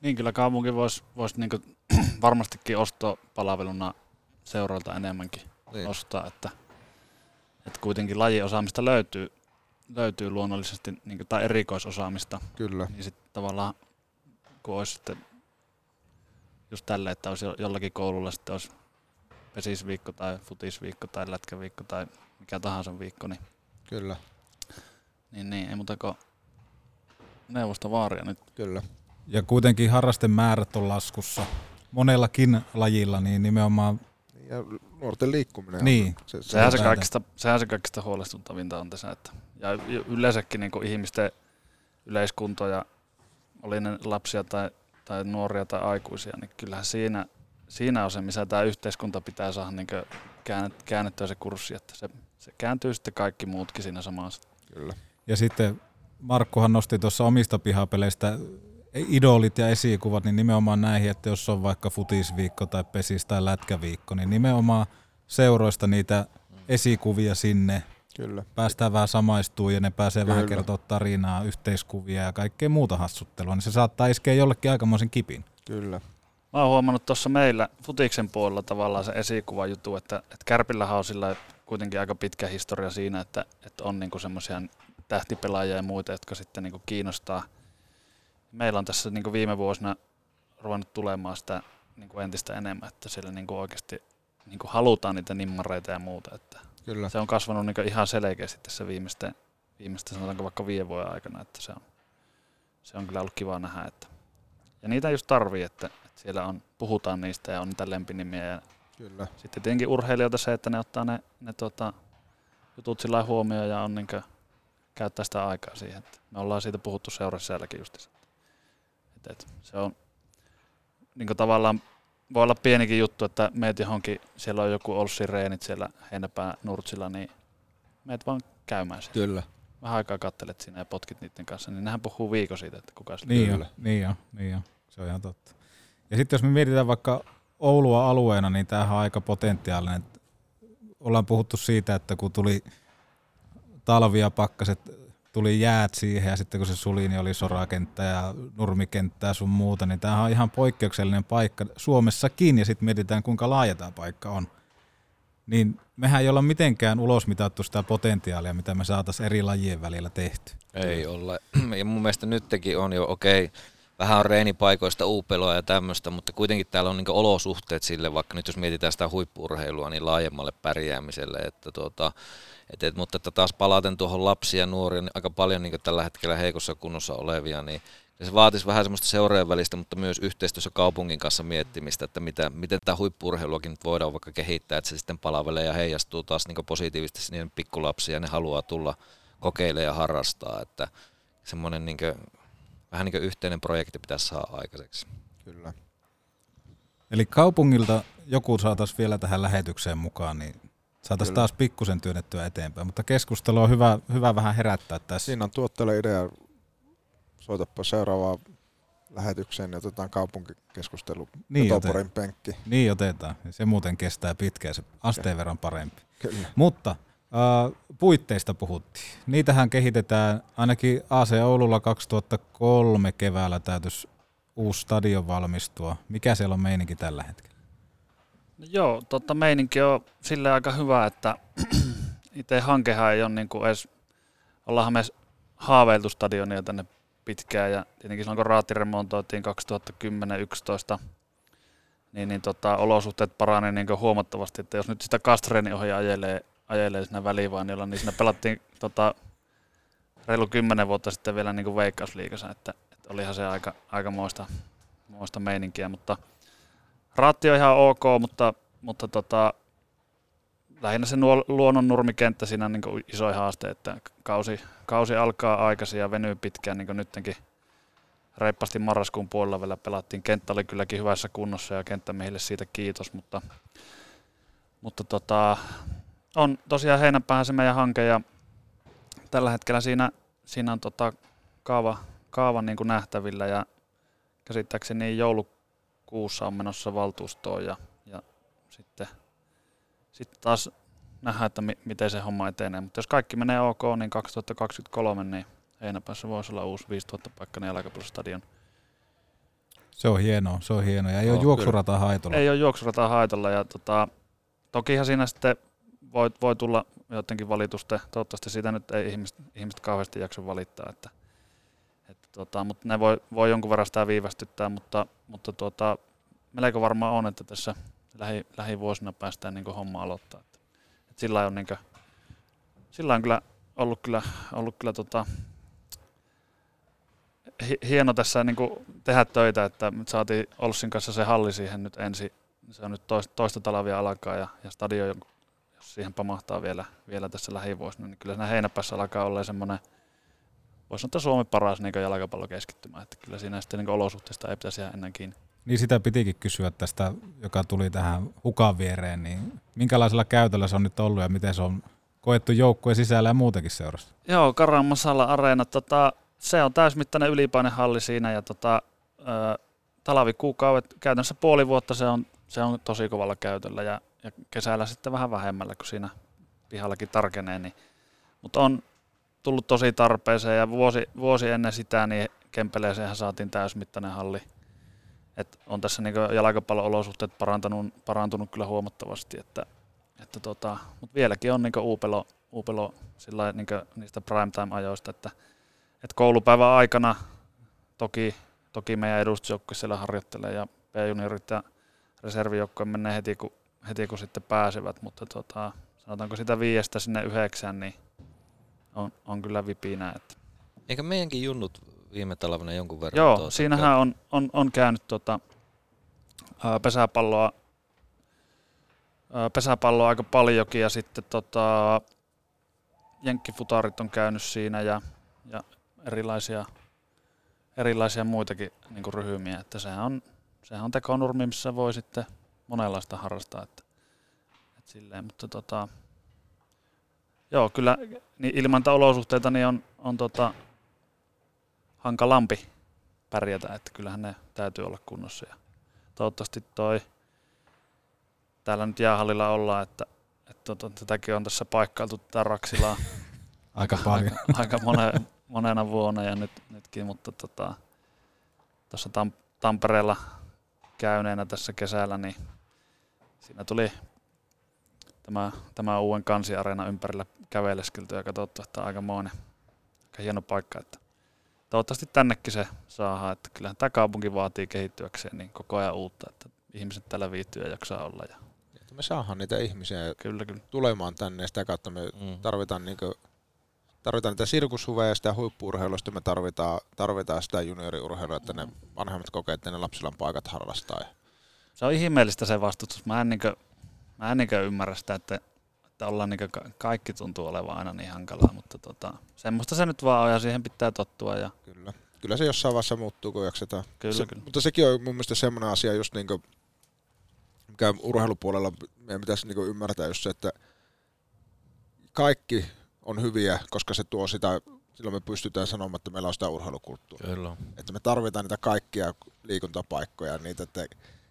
Speaker 7: Niin kyllä kaupunki voisi vois niinku varmastikin ostopalveluna seuralta enemmänkin niin. ostaa, että, että kuitenkin lajiosaamista löytyy, löytyy luonnollisesti niin tai erikoisosaamista.
Speaker 6: Kyllä.
Speaker 7: Niin sitten tavallaan kun olisi sitten just tälle, että olisi jollakin koululla sitten olisi pesisviikko tai futisviikko tai lätkäviikko tai mikä tahansa viikko, niin,
Speaker 6: Kyllä.
Speaker 7: niin, niin ei muuta kuin neuvosta vaaria nyt.
Speaker 6: Kyllä.
Speaker 5: Ja kuitenkin harrastemäärät on laskussa monellakin lajilla, niin nimenomaan...
Speaker 6: Ja nuorten liikkuminen.
Speaker 5: Niin.
Speaker 6: On, se, se,
Speaker 7: sehän, se kaikista, sehän se kaikista huolestuttavinta on tässä, että ja yleensäkin niin ihmisten yleiskunto ja oli ne lapsia tai, tai nuoria tai aikuisia, niin kyllähän siinä, siinä on se, missä tämä yhteiskunta pitää saada niin käännettyä se kurssi, että se, se kääntyy sitten kaikki muutkin siinä samassa.
Speaker 6: Kyllä.
Speaker 5: Ja sitten Markkuhan nosti tuossa omista pihapeleistä idolit ja esikuvat, niin nimenomaan näihin, että jos on vaikka futisviikko tai pesis tai lätkäviikko, niin nimenomaan seuroista niitä esikuvia sinne.
Speaker 6: Kyllä.
Speaker 5: Päästään vähän samaistumaan ja ne pääsee Kyllä. vähän kertoa tarinaa, yhteiskuvia ja kaikkea muuta hassuttelua, niin se saattaa iskeä jollekin aikamoisen kipin.
Speaker 6: Kyllä.
Speaker 7: Mä oon huomannut tuossa meillä futiksen puolella tavallaan se esikuva juttu, että, että Kärpillähän on sillä kuitenkin aika pitkä historia siinä, että, että on niinku semmoisia tähtipelaajia ja muita, jotka sitten niinku kiinnostaa – meillä on tässä niin viime vuosina ruvennut tulemaan sitä niin entistä enemmän, että siellä niin oikeasti niin halutaan niitä nimmareita ja muuta. Että
Speaker 6: Kyllä.
Speaker 7: Se on kasvanut niin ihan selkeästi tässä viimeisten, viimeisten sanotaanko vaikka viiden vuoden aikana, että se on, se on kyllä ollut kiva nähdä. Että. Ja niitä just tarvii, että, että siellä on, puhutaan niistä ja on niitä lempinimiä. Ja
Speaker 6: Kyllä.
Speaker 7: Sitten tietenkin urheilijoita se, että ne ottaa ne, ne tota, jutut sillä huomioon ja on niin käyttää sitä aikaa siihen. Että me ollaan siitä puhuttu seurassa sielläkin just. Et, et, se on niin tavallaan voi olla pienikin juttu, että meet johonkin, siellä on joku Olssi Reenit siellä Heinäpää Nurtsilla, niin meet vaan käymään siellä.
Speaker 6: Kyllä.
Speaker 7: Vähän aikaa kattelet siinä ja potkit niiden kanssa, niin nehän puhuu viikko siitä, että kuka
Speaker 5: sitä niin, on, niin on, niin on, se on ihan totta. Ja sitten jos me mietitään vaikka Oulua alueena, niin tämähän on aika potentiaalinen. Ollaan puhuttu siitä, että kun tuli talvia pakkaset tuli jäät siihen ja sitten kun se suli, niin oli sorakenttä ja nurmikenttä ja sun muuta, niin tämähän on ihan poikkeuksellinen paikka Suomessakin ja sitten mietitään kuinka laaja tämä paikka on. Niin mehän ei olla mitenkään ulosmitattu sitä potentiaalia, mitä me saataisiin eri lajien välillä tehty.
Speaker 8: Ei olla. Ja mun mielestä nytkin on jo okei, okay, vähän on reenipaikoista uupeloa ja tämmöistä, mutta kuitenkin täällä on niin olosuhteet sille, vaikka nyt jos mietitään sitä huippurheilua, niin laajemmalle pärjäämiselle, että tuota, et, et, mutta että taas palaten tuohon lapsia ja nuoria, niin aika paljon niin tällä hetkellä heikossa kunnossa olevia, niin se vaatisi vähän semmoista seurojen välistä, mutta myös yhteistyössä kaupungin kanssa miettimistä, että mitä, miten tämä huippurheiluakin voidaan vaikka kehittää, että se sitten palvelee ja heijastuu taas niin positiivisesti niiden pikkulapsia ja ne haluaa tulla kokeilemaan ja harrastaa, että semmoinen niin kuin, vähän niin kuin yhteinen projekti pitäisi saada aikaiseksi.
Speaker 6: Kyllä.
Speaker 5: Eli kaupungilta joku saataisiin vielä tähän lähetykseen mukaan, niin Saataisiin taas pikkusen työnnettyä eteenpäin, mutta keskustelu on hyvä, hyvä vähän herättää tässä.
Speaker 6: Siinä on tuotteelle idea. Soitapa seuraavaan lähetykseen ja otetaan kaupunkikeskustelu niin otetaan. penkki.
Speaker 5: Niin otetaan. Se muuten kestää pitkään, se asteen verran parempi.
Speaker 6: Kyllä.
Speaker 5: Mutta äh, puitteista puhuttiin. Niitähän kehitetään ainakin AC Oululla 2003 keväällä täytys uusi stadion valmistua. Mikä siellä on meininki tällä hetkellä?
Speaker 7: No joo, totta meininki on sille aika hyvä, että itse hankehan ei ole niin kuin edes, ollaanhan me haaveiltu stadionia tänne pitkään ja tietenkin silloin kun raati remontoitiin 2010-2011, niin, niin tota, olosuhteet parani niin huomattavasti, että jos nyt sitä Kastreeni ohi ajelee, ajelee siinä välivainilla, niin siinä pelattiin tota, reilu kymmenen vuotta sitten vielä niin veikkausliikassa, että, että olihan se aika, aika moista, moista meininkiä, mutta Raatti on ihan ok, mutta, mutta tota, lähinnä se nuo, luonnon nurmikenttä siinä on niin iso haaste, että kausi, kausi alkaa aikaisin ja venyy pitkään, niin kuin nyttenkin reippaasti marraskuun puolella vielä pelattiin. Kenttä oli kylläkin hyvässä kunnossa ja kenttämiehille siitä kiitos, mutta, mutta tota, on tosiaan heinäpäähän se meidän hanke ja tällä hetkellä siinä, siinä on tota kaava, kaava niin kuin nähtävillä ja käsittääkseni joulukuussa on menossa valtuustoon ja, ja sitten, sitten taas nähdään, että mi, miten se homma etenee. Mutta jos kaikki menee ok, niin 2023 niin Heinäpäässä voisi olla uusi 5000 paikkainen jalkapallostadion.
Speaker 5: Se on hienoa, se on hienoa. Ja ei
Speaker 7: Joo,
Speaker 5: ole juoksurata haitolla.
Speaker 7: Ei ole juoksurata haitolla ja tota, tokihan siinä sitten voi, voi tulla jotenkin valitusten, toivottavasti siitä nyt ei ihmiset, ihmiset kauheasti jaksa valittaa, että tota, mutta ne voi, voi jonkun verran sitä viivästyttää, mutta, mutta tota, melko varmaan on, että tässä lähi, lähivuosina päästään niin homma aloittaa. Että, että sillä on, niin kuin, sillä on kyllä ollut kyllä, ollut kyllä tota, hi- hieno tässä niin tehdä töitä, että saatiin Olssin kanssa se halli siihen nyt ensi, se on nyt toista, toista talavia alkaa ja, ja stadion, jos siihen pamahtaa vielä, vielä tässä lähivuosina, niin kyllä siinä heinäpässä alkaa olla semmoinen, voisi sanoa, että Suomen paras niin jalkapallokeskittymä, että kyllä siinä sitten niin olosuhteista ei pitäisi jäädä ennen kiinni.
Speaker 5: Niin sitä pitikin kysyä tästä, joka tuli tähän hukan viereen, niin minkälaisella käytöllä se on nyt ollut ja miten se on koettu joukkueen sisällä ja muutenkin seurassa?
Speaker 7: Joo, Karan Masala Areena, tota, se on täysmittainen ylipainehalli siinä ja tota, ö, talvikuukaudet, käytännössä puoli vuotta se on, se on tosi kovalla käytöllä ja, ja kesällä sitten vähän vähemmällä, kun siinä pihallakin tarkenee. Niin. Mutta on tullut tosi tarpeeseen ja vuosi, vuosi ennen sitä niin Kempeleeseenhän saatiin täysmittainen halli. Et on tässä niin jalkapallo-olosuhteet parantunut, parantunut kyllä huomattavasti, että, että tota, mutta vieläkin on niin uupelo, uupelo sillä niin niistä primetime-ajoista, että, että koulupäivän aikana toki, toki meidän edustusjoukkue siellä harjoittelee ja B-juniorit ja reservijoukkue menee heti kun, heti kun sitten pääsevät, mutta tota, sanotaanko sitä viiestä sinne yhdeksään, niin on, on kyllä vipinä. Että.
Speaker 8: Eikö meidänkin junnut viime talvena jonkun verran?
Speaker 7: Joo, tuota, siinähän on, on, on käynyt tota, ää, pesäpalloa, ää, pesäpalloa aika paljonkin ja sitten tota, jenkkifutarit on käynyt siinä ja, ja erilaisia, erilaisia muitakin niin ryhmiä, että sehän on, sehän on tekonurmi, missä voi sitten monenlaista harrastaa, että, että silleen, mutta tota, joo, kyllä niin ilman olosuhteita niin on, on tota, hankalampi pärjätä, että kyllähän ne täytyy olla kunnossa. Ja toivottavasti toi, täällä nyt jäähallilla ollaan, että, että tota, tätäkin on tässä paikkailtu tätä Raksilaa
Speaker 5: aika paljon.
Speaker 7: Aika, aika mone, monena vuonna ja nyt, nytkin, mutta tota, tuossa Tam, Tampereella käyneenä tässä kesällä, niin siinä tuli tämä, tämä uuden kansiareena ympärillä käveleskelty ja katsottu, että aika monen, aika hieno paikka, että toivottavasti tännekin se saadaan, että kyllähän tämä kaupunki vaatii kehittyäkseen niin koko ajan uutta, että ihmiset täällä viihtyy ja jaksaa olla. Ja
Speaker 6: että me saadaan niitä ihmisiä
Speaker 7: kyllä, kyllä.
Speaker 6: tulemaan tänne ja sitä kautta me mm. tarvitaan, niin kuin, tarvitaan niitä sirkushuveja ja sitä huippuurheilusta me tarvitaan, tarvitaan sitä junioriurheilua, että ne vanhemmat kokee, että ne lapsilla on paikat harrastaa.
Speaker 7: Se on ihmeellistä se vastustus. Mä en, niin kuin, mä en niin ymmärrä sitä, että että ollaan niin kaikki tuntuu olevan aina niin hankalaa, mutta tota, semmoista se nyt vaan on ja siihen pitää tottua. Ja...
Speaker 6: Kyllä. Kyllä se jossain vaiheessa muuttuu, kun jaksetaan.
Speaker 7: Kyllä,
Speaker 6: se,
Speaker 7: kyllä.
Speaker 6: Mutta sekin on mun mielestä semmoinen asia, just niin kuin, mikä urheilupuolella meidän pitäisi niin ymmärtää just se, että kaikki on hyviä, koska se tuo sitä, silloin me pystytään sanomaan, että meillä on sitä urheilukulttuuria.
Speaker 8: Kyllä.
Speaker 6: Että me tarvitaan niitä kaikkia liikuntapaikkoja, niitä, että,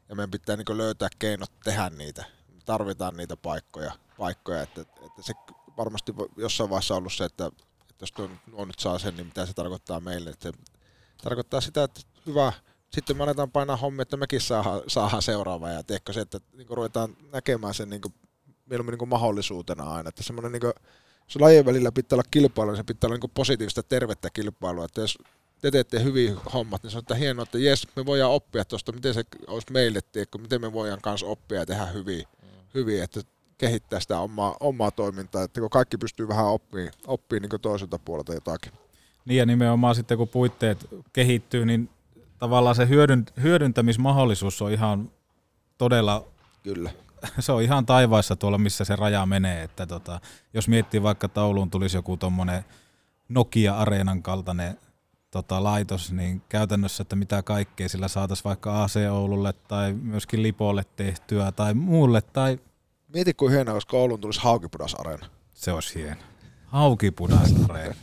Speaker 6: ja meidän pitää niin löytää keinot tehdä niitä. Tarvitaan niitä paikkoja paikkoja, että, että se varmasti jossain vaiheessa on ollut se, että, että jos tuo, tuo nyt saa sen, niin mitä se tarkoittaa meille. Että se tarkoittaa sitä, että hyvä, sitten me aletaan painaa hommia, että mekin saadaan, saadaan seuraava ja teekö se, että niin ruvetaan näkemään sen niin kuin, mieluummin niin kuin mahdollisuutena aina, että semmoinen niin jos lajien välillä pitää olla kilpailu, niin se pitää olla niin positiivista, tervettä kilpailua, että jos te teette hyvin hommat, niin se on että hienoa, että jes, me voidaan oppia tuosta, miten se olisi meille, tiedätkö, miten me voidaan kanssa oppia ja tehdä hyvin, mm. Hyvin että kehittää sitä omaa, omaa toimintaa, että kun kaikki pystyy vähän oppimaan, oppii niin toiselta puolelta jotakin.
Speaker 5: Niin ja nimenomaan sitten kun puitteet kehittyy, niin tavallaan se hyödyntämismahdollisuus on ihan todella...
Speaker 6: Kyllä.
Speaker 5: Se on ihan taivaissa tuolla, missä se raja menee. Että tota, jos miettii vaikka tauluun tulisi joku tuommoinen Nokia-areenan kaltainen tota, laitos, niin käytännössä, että mitä kaikkea sillä saataisiin vaikka AC Oululle tai myöskin Lipolle tehtyä tai muulle tai
Speaker 6: Mieti, kuin hienoa, jos Oulun tulisi Haukipudas-areena.
Speaker 5: Se olisi hieno. Haukipudas-areena.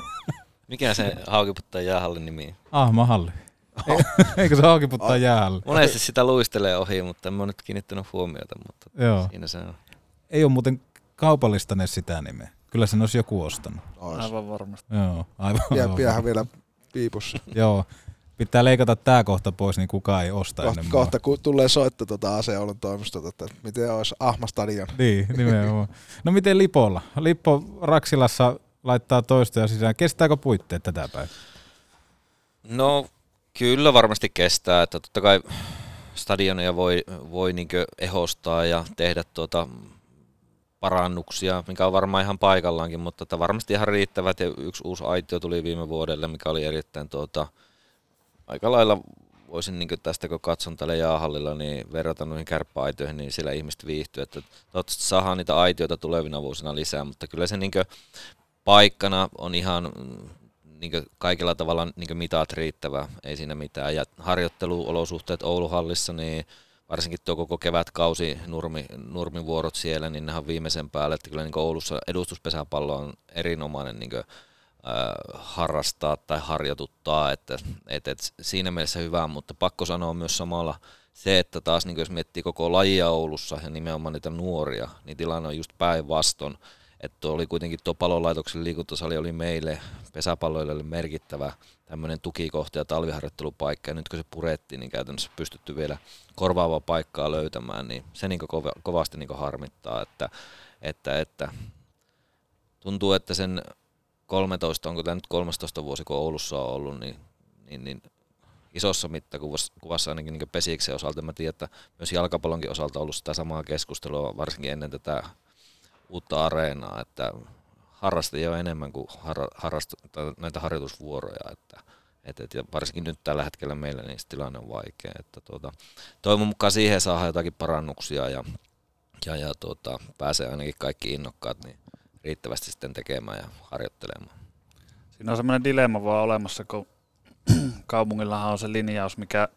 Speaker 8: Mikä se Haukiputtajan jäähallin nimi on?
Speaker 5: Ahmahalli. Eikö se auki puttaa jäällä?
Speaker 8: Monesti sitä luistelee ohi, mutta en mä nyt kiinnittänyt huomiota, mutta
Speaker 5: Joo.
Speaker 8: siinä se on.
Speaker 5: Ei ole muuten kaupallistaneet sitä nimeä. Kyllä sen olisi joku ostanut.
Speaker 6: Ois.
Speaker 7: Aivan varmasti.
Speaker 5: Joo, aivan. Aivan.
Speaker 6: piähän vielä piipussa.
Speaker 5: Joo. Pitää leikata tää kohta pois, niin kukaan ei osta
Speaker 6: Kohta,
Speaker 5: ennen
Speaker 6: kohta kun tulee soitto tuota Aseoulun toimistolta, että miten olisi Ahma Stadion.
Speaker 5: Niin, nimenomaan. No miten Lipolla? Lippo Raksilassa laittaa toistoja sisään. Kestääkö puitteet tätä päivää?
Speaker 8: No kyllä varmasti kestää, että totta kai stadionia voi, voi niinkö ehostaa ja tehdä tuota parannuksia, mikä on varmaan ihan paikallaankin, mutta että varmasti ihan riittävät ja yksi uusi aitio tuli viime vuodelle, mikä oli erittäin tuota, aika lailla voisin niin tästä kun katson tällä jaahallilla, niin verrata noihin kärppäaitoihin, niin siellä ihmiset viihtyy, että toivottavasti saadaan niitä aitioita tulevina vuosina lisää, mutta kyllä se niin paikkana on ihan niin kaikilla tavalla niin mitat riittävä, ei siinä mitään. Ja harjoitteluolosuhteet Ouluhallissa, niin varsinkin tuo koko kevätkausi, nurmi, nurmivuorot siellä, niin ne on viimeisen päälle, että kyllä niin Oulussa edustuspesäpallo on erinomainen niin kuin, äh, harrastaa tai harjoituttaa, että et, et siinä mielessä hyvä, mutta pakko sanoa myös samalla se, että taas niin jos miettii koko lajia Oulussa ja nimenomaan niitä nuoria, niin tilanne on just päinvastoin, että oli kuitenkin tuo palolaitoksen liikuntasali oli meille pesäpalloilijoille merkittävä tämmöinen tukikohta ja talviharjoittelupaikka, ja nyt kun se purettiin, niin käytännössä pystytty vielä korvaavaa paikkaa löytämään, niin se niin kovasti niin harmittaa, että, että, että tuntuu, että sen 13, onko tämä nyt 13 vuosi, kun Oulussa on ollut, niin, niin, niin isossa mittakuvassa kuvassa ainakin niin pesiksen osalta. Mä tiedän, että myös jalkapallonkin osalta on ollut sitä samaa keskustelua, varsinkin ennen tätä uutta areenaa, että harrastajia on enemmän kuin har, harrast, näitä harjoitusvuoroja, että et, et, ja varsinkin nyt tällä hetkellä meillä niin tilanne on vaikea. Että tuota, toivon mukaan siihen saadaan jotakin parannuksia ja, ja, ja tuota, pääsee ainakin kaikki innokkaat niin riittävästi sitten tekemään ja harjoittelemaan.
Speaker 7: Siinä on semmoinen dilemma vaan olemassa, kun kaupungillahan on se linjaus, mikä,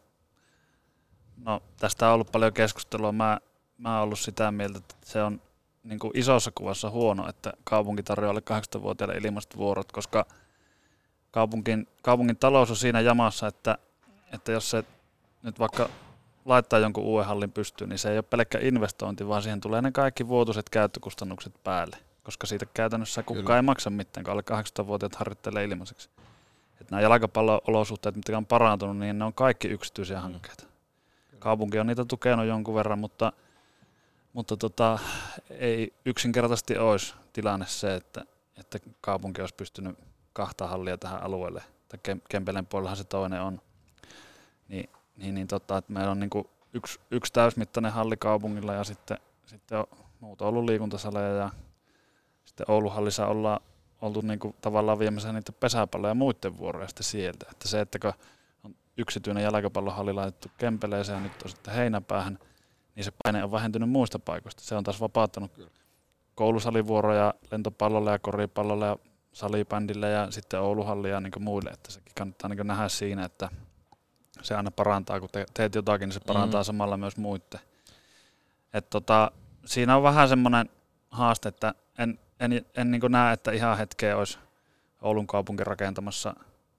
Speaker 7: no tästä on ollut paljon keskustelua, mä, mä oon ollut sitä mieltä, että se on niin kuin isossa kuvassa huono, että kaupunki tarjoaa alle 18-vuotiaille ilmaiset vuorot, koska kaupunkin, kaupungin talous on siinä jamassa, että, että jos se nyt vaikka laittaa jonkun uuden hallin pystyyn, niin se ei ole pelkkä investointi, vaan siihen tulee ne kaikki vuotuiset käyttökustannukset päälle, koska siitä käytännössä kukaan Kyllä. ei maksa mitään, kun alle 18-vuotiaat harjoittelee ilmaiseksi. Että nämä jalkapallo-olosuhteet, mitkä on parantunut, niin ne on kaikki yksityisiä hankkeita. Kaupunki on niitä tukenut jonkun verran, mutta – mutta tota, ei yksinkertaisesti olisi tilanne se, että, että kaupunki olisi pystynyt kahta hallia tähän alueelle, tai Kempelen puolellahan se toinen on, niin, niin, niin tota, että meillä on niin yksi, yksi täysmittainen halli kaupungilla ja sitten, sitten on muut ollut liikuntasaleja ja sitten Ouluhallissa ollaan oltu niin kuin tavallaan viemässä niitä pesäpalloja ja muiden vuoroja sitten sieltä. Että se, että kun on yksityinen jalkapallohalli laitettu Kempeleeseen ja nyt on sitten heinäpäähän, niin se paine on vähentynyt muista paikoista. Se on taas vapauttanut koulusalivuoroja lentopallolle ja koripallolle ja salibändille ja sitten Ouluhalli ja niin muille. Että sekin kannattaa niin nähdä siinä, että se aina parantaa, kun te, teet jotakin, niin se parantaa mm. samalla myös muiden. Et tota, siinä on vähän semmoinen haaste, että en, en, en niin näe, että ihan hetkeä olisi Oulun kaupunki rakentamassa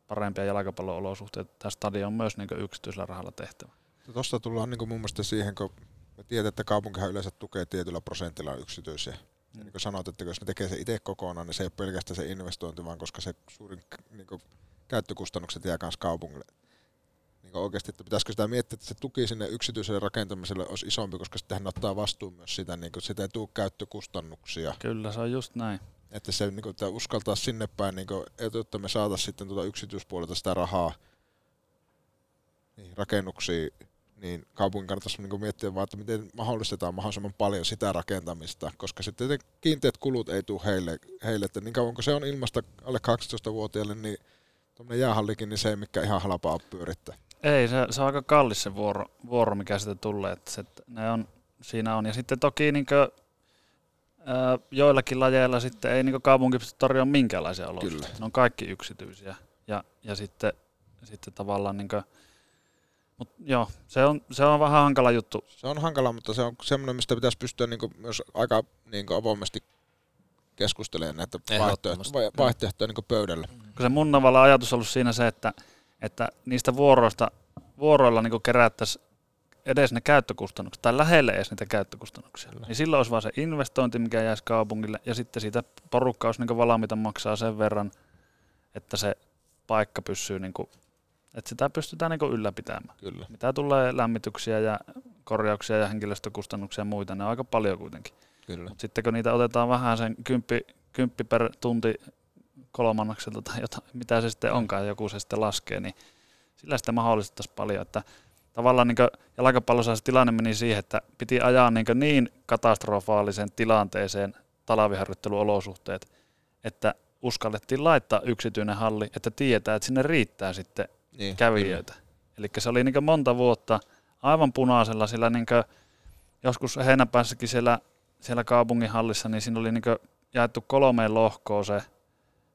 Speaker 7: parempia jalkapallo-olosuhteita. Tämä stadion on myös niin yksityisellä rahalla tehtävä.
Speaker 6: Tuosta tullaan niin mun mielestä siihen, kun me tiedetään, että kaupunkihan yleensä tukee tietyllä prosentilla yksityisiä. Mm. Ja niin kuin sanot, että jos ne tekee se itse kokonaan, niin se ei ole pelkästään se investointi, vaan koska se suurin niin kuin, käyttökustannukset jää myös kaupungille. Niin kuin oikeasti, että pitäisikö sitä miettiä, että se tuki sinne yksityiselle rakentamiselle olisi isompi, koska sitten hän ottaa vastuun myös sitä, niin kuin, sitä ei tule käyttökustannuksia.
Speaker 7: Kyllä, se on just näin.
Speaker 6: Että se niin kuin, että uskaltaa sinne päin, niin kuin, että me saataisiin sitten tuota yksityispuolelta sitä rahaa niin, rakennuksiin niin kaupungin kannattaisi niin miettiä vaan, että miten mahdollistetaan mahdollisimman paljon sitä rakentamista, koska sitten kiinteät kulut ei tule heille, heille että niin kauan kun se on ilmasta alle 12-vuotiaille, niin tuommoinen jäähallikin, niin se ei mikään ihan halpaa pyörittää.
Speaker 7: Ei, se, se on aika kallis se vuoro, vuoro mikä sitten tulee, että se, ne on, siinä on. Ja sitten toki niin kuin, ää, joillakin lajeilla sitten ei niin kaupunki pysty tarjoamaan minkäänlaisia olosuhteita. Ne on kaikki yksityisiä. Ja, ja sitten, sitten tavallaan niin kuin, Mut joo, se on, se on vähän hankala juttu.
Speaker 6: Se on hankala, mutta se on semmoinen, mistä pitäisi pystyä niinku myös aika niinku avoimesti keskustelemaan näitä vaihtoehtoja, vaihtoehtoja niinku pöydällä.
Speaker 7: Kun se mun tavalla ajatus on ollut siinä se, että että niistä vuoroista, vuoroilla niin kerättäisiin edes ne käyttökustannukset, tai lähelle edes niitä käyttökustannuksia. Kyllä. Niin silloin olisi vaan se investointi, mikä jäisi kaupungille, ja sitten siitä porukka olisi niin valmiita maksaa sen verran, että se paikka pysyy, niin että sitä pystytään niin ylläpitämään.
Speaker 6: Kyllä.
Speaker 7: Mitä tulee lämmityksiä ja korjauksia ja henkilöstökustannuksia ja muita, ne on aika paljon kuitenkin.
Speaker 6: Kyllä.
Speaker 7: Mut sitten kun niitä otetaan vähän sen kymppi, kymppi per tunti kolmannokselta tai jotain, mitä se sitten onkaan, joku se sitten laskee, niin sillä sitten mahdollistettaisiin paljon, että tavallaan niin jalkapallossa se tilanne meni siihen, että piti ajaa niin, niin katastrofaalisen tilanteeseen talaviharjoitteluolosuhteet, että uskallettiin laittaa yksityinen halli, että tietää, että sinne riittää sitten niin, kävijöitä. Eli se oli niin monta vuotta aivan punaisella, sillä niin joskus heinäpäässäkin siellä, siellä kaupungin hallissa, niin siinä oli niin jaettu kolmeen lohkoon se,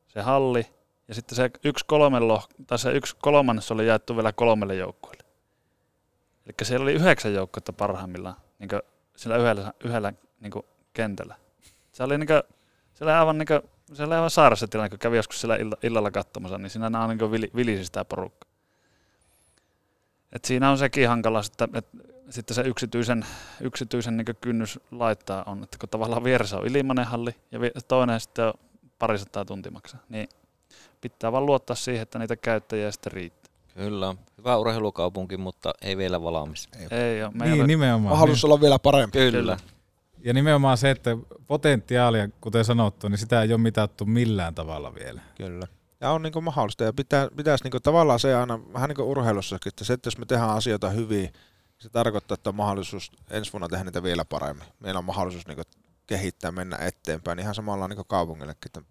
Speaker 7: se halli, ja sitten se yksi, kolme lohko, tai se yksi kolmannes oli jaettu vielä kolmelle joukkueelle. Eli siellä oli yhdeksän joukkuetta parhaimmillaan niin sillä yhdellä, yhdellä niin kentällä. Se oli, niin kuin, se oli aivan, niin kuin, se oli aivan sairassa tilanne, kun kävi joskus siellä illalla katsomassa, niin siinä nämä niin vili, vilisi sitä porukkaa. Et siinä on sekin hankala, että, että sitten se yksityisen, yksityisen niin kynnys laittaa on, että kun tavallaan vieressä on ilmainen halli ja toinen sitten on parisataa tunti maksaa, niin pitää vaan luottaa siihen, että niitä käyttäjiä sitten riittää.
Speaker 8: Kyllä, hyvä urheilukaupunki, mutta ei vielä valmis.
Speaker 7: Ei, ei ole.
Speaker 5: Niin, nimenomaan.
Speaker 6: Mahdollisuus olla vielä parempi.
Speaker 8: Kyllä. Kyllä.
Speaker 5: Ja nimenomaan se, että potentiaalia, kuten sanottu, niin sitä ei ole mitattu millään tavalla vielä.
Speaker 6: Kyllä. Ja on niin mahdollista. Ja pitää, pitäisi niin tavallaan se aina, vähän niin kuin urheilussakin, että se, että jos me tehdään asioita hyvin, se tarkoittaa, että on mahdollisuus ensi vuonna tehdä niitä vielä paremmin. Meillä on mahdollisuus niin kehittää, mennä eteenpäin. Ihan samalla niin kaupungillekin. Että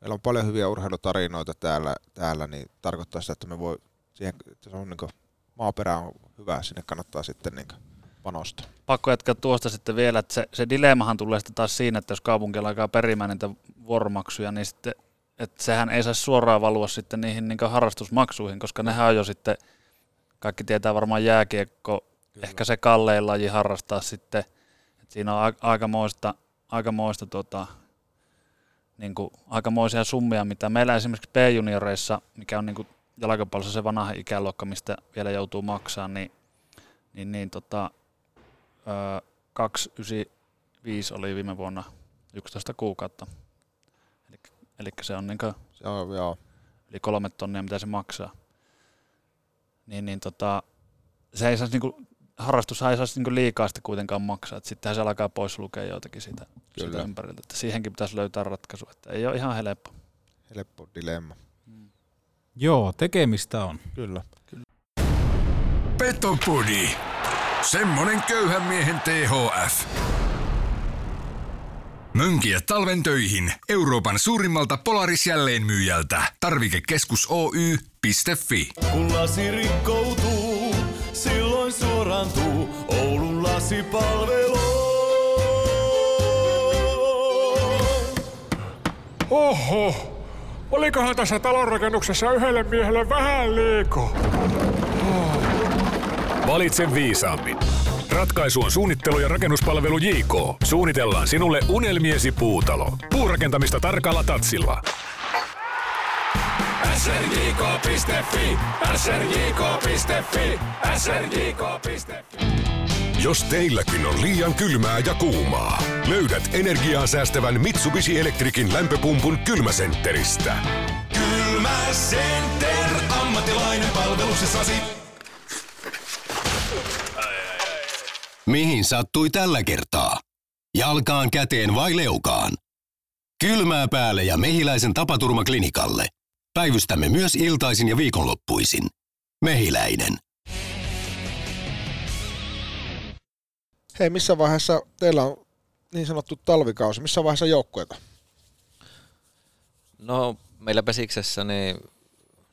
Speaker 6: meillä on paljon hyviä urheilutarinoita täällä, täällä niin tarkoittaa sitä, että me voi siihen, että se on niin maaperä on hyvä, sinne kannattaa sitten niin panostaa.
Speaker 7: Pakko jatkaa tuosta sitten vielä, että se, se dilemmahan tulee sitten taas siinä, että jos kaupunki alkaa perimään niitä vuoromaksuja, niin sitten että sehän ei saisi suoraan valua sitten niihin niin harrastusmaksuihin, koska nehän on jo sitten, kaikki tietää varmaan jääkiekko, Kyllä. ehkä se kallein laji harrastaa sitten, että siinä on aikamoista, aikamoista tota, niin kuin, aikamoisia summia, mitä meillä esimerkiksi B-junioreissa, mikä on niin kuin jalkapallossa se vanha ikäluokka, mistä vielä joutuu maksamaan, niin, niin, niin tota, 295 oli viime vuonna 11 kuukautta. Eli, se on niin
Speaker 6: se on, joo.
Speaker 7: yli kolme tonnia, mitä se maksaa. Niin, niin tota, se ei saisi niinku, harrastus ei saisi niinku liikaa sitä kuitenkaan maksaa. Sittenhän se alkaa pois lukea joitakin siitä, siitä ympäriltä. Että siihenkin pitäisi löytää ratkaisu. Että ei ole ihan helppo.
Speaker 6: Helppo dilemma.
Speaker 5: Joo, tekemistä on.
Speaker 6: Kyllä. Kyllä.
Speaker 3: Petopodi. Semmonen köyhän miehen THF. Mönkiä talven töihin Euroopan suurimmalta Polaris jälleenmyyjältä. Tarvikekeskus Oy.fi.
Speaker 11: Kun lasi rikkoutuu, silloin suorantuu Oulun lasipalvelu.
Speaker 12: Oho, Olikohan tässä talonrakennuksessa yhdelle miehelle vähän liiko?
Speaker 13: Oh. Valitse viisaammin. Ratkaisu on suunnittelu ja rakennuspalvelu JK. Suunnitellaan sinulle unelmiesi puutalo. Puurakentamista tarkalla tatsilla.
Speaker 11: srjk.fi srjk.fi srjk.fi
Speaker 13: jos teilläkin on liian kylmää ja kuumaa, löydät energiaa säästävän Mitsubishi Electricin lämpöpumpun kylmäsentteristä.
Speaker 11: Kylmäcenter, ammattilainen palveluksessasi.
Speaker 4: Mihin sattui tällä kertaa? Jalkaan, käteen vai leukaan? Kylmää päälle ja mehiläisen tapaturmaklinikalle. Päivystämme myös iltaisin ja viikonloppuisin. Mehiläinen.
Speaker 6: Hei, missä vaiheessa teillä on niin sanottu talvikausi? Missä vaiheessa joukkueita?
Speaker 8: No, meillä Pesiksessä niin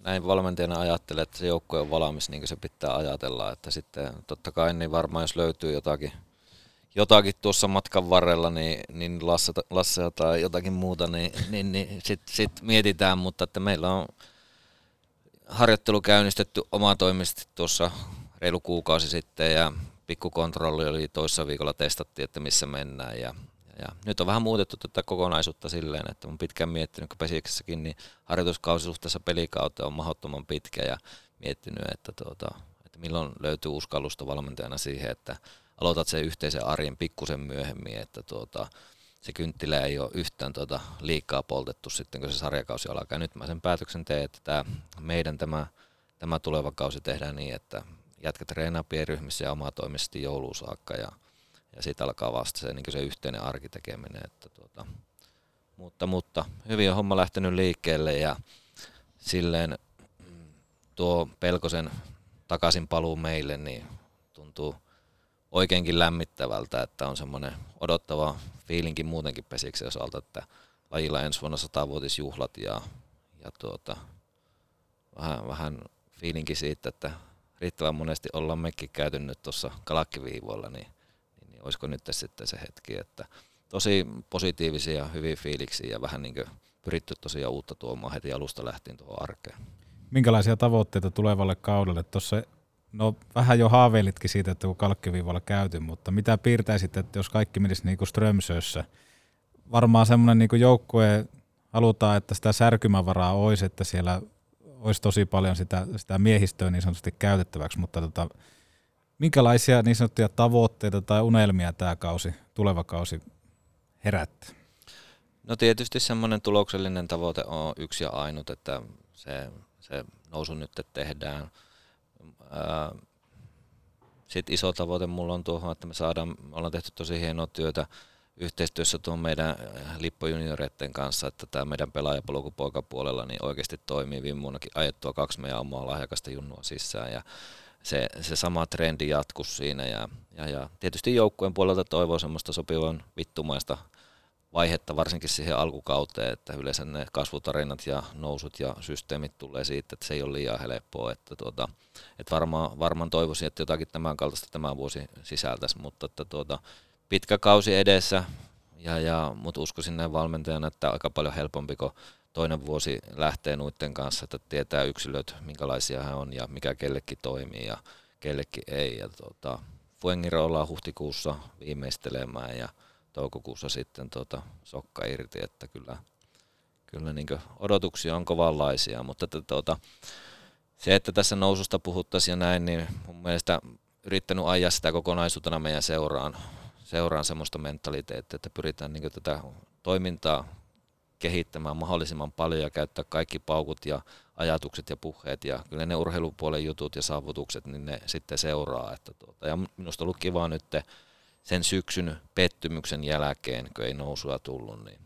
Speaker 8: näin valmentajana ajattelen, että se joukkue on valmis, niin kuin se pitää ajatella. Että sitten totta kai niin varmaan jos löytyy jotakin, jotakin tuossa matkan varrella, niin, niin Lasse, Lasse tai jotakin muuta, niin, niin, niin sitten sit mietitään, mutta että meillä on harjoittelu käynnistetty omatoimisesti tuossa reilu kuukausi sitten ja pikkukontrolli oli toissa viikolla testattiin, että missä mennään ja, ja nyt on vähän muutettu tätä kokonaisuutta silleen, että on pitkään miettinyt, kun Pesiksessäkin, niin harjoituskausi suhteessa pelikauteen on mahdottoman pitkä ja miettinyt, että, tuota, että milloin löytyy uskallusta valmentajana siihen, että aloitat sen yhteisen arjen pikkusen myöhemmin, että tuota, se kynttilä ei ole yhtään tuota liikaa poltettu sitten, kun se sarjakausi alkaa. Nyt mä sen päätöksen teen, että tämä, meidän tämä, tämä tuleva kausi tehdään niin, että jätkät treenaa pienryhmissä ja omatoimisesti jouluun saakka ja, ja sitten alkaa vasta se, niin se yhteinen arki tekeminen. Että tuota, mutta, mutta hyvin on homma lähtenyt liikkeelle ja silleen tuo Pelkosen takaisin paluu meille niin tuntuu oikeinkin lämmittävältä, että on semmoinen odottava fiilinkin muutenkin pesiksen osalta, että lajilla ensi vuonna satavuotisjuhlat ja, ja tuota, vähän, vähän fiilinkin siitä, että riittävän monesti ollaan mekin käyty nyt tuossa kalakkiviivoilla, niin olisiko nyt sitten se hetki, että tosi positiivisia, hyviä fiiliksiä ja vähän niin kuin pyritty tosiaan uutta tuomaan heti alusta lähtien tuohon arkeen.
Speaker 5: Minkälaisia tavoitteita tulevalle kaudelle? Tuossa no vähän jo haaveilitkin siitä, että kun kalkkiviivalla käyty, mutta mitä piirtäisit, että jos kaikki menisi niin kuin Strömsössä? Varmaan semmoinen niin joukkue halutaan, että sitä särkymävaraa olisi, että siellä olisi tosi paljon sitä, sitä miehistöä niin sanotusti käytettäväksi, mutta tota, minkälaisia niin sanottuja tavoitteita tai unelmia tämä kausi, tuleva kausi herättää?
Speaker 8: No tietysti semmoinen tuloksellinen tavoite on yksi ja ainut, että se, se nousu nyt tehdään. Sitten iso tavoite mulla on tuohon, että me saadaan, me ollaan tehty tosi hienoa työtä yhteistyössä tuon meidän lippojunioreiden kanssa, että tämä meidän pelaajapolku poikapuolella niin oikeasti toimii viime vuonnakin ajettua kaksi meidän omaa lahjakasta junnua sisään ja se, se sama trendi jatkuu siinä ja, ja, ja tietysti joukkueen puolelta toivoo semmoista sopivan vittumaista vaihetta varsinkin siihen alkukauteen, että yleensä ne kasvutarinat ja nousut ja systeemit tulee siitä, että se ei ole liian helppoa, että, tuota, että varmaan, varmaan toivoisin, että jotakin tämän kaltaista tämä vuosi sisältäisi, mutta että tuota, pitkä kausi edessä, ja, ja, mutta uskoisin näin valmentajana, että aika paljon helpompi, kun toinen vuosi lähtee nuitten kanssa, että tietää yksilöt, minkälaisia hän on ja mikä kellekin toimii ja kellekin ei. Ja tuota, Fuengiro ollaan huhtikuussa viimeistelemään ja toukokuussa sitten tuota, sokka irti, että kyllä, kyllä niin odotuksia on kovanlaisia, mutta että, tuota, se, että tässä noususta puhuttaisiin ja näin, niin mun mielestä yrittänyt ajaa sitä kokonaisuutena meidän seuraan, seuraan semmoista mentaliteettia, että pyritään niin tätä toimintaa kehittämään mahdollisimman paljon ja käyttää kaikki paukut ja ajatukset ja puheet ja kyllä ne urheilupuolen jutut ja saavutukset, niin ne sitten seuraa. Että tuota, ja minusta on ollut kiva nyt sen syksyn pettymyksen jälkeen, kun ei nousua tullut, niin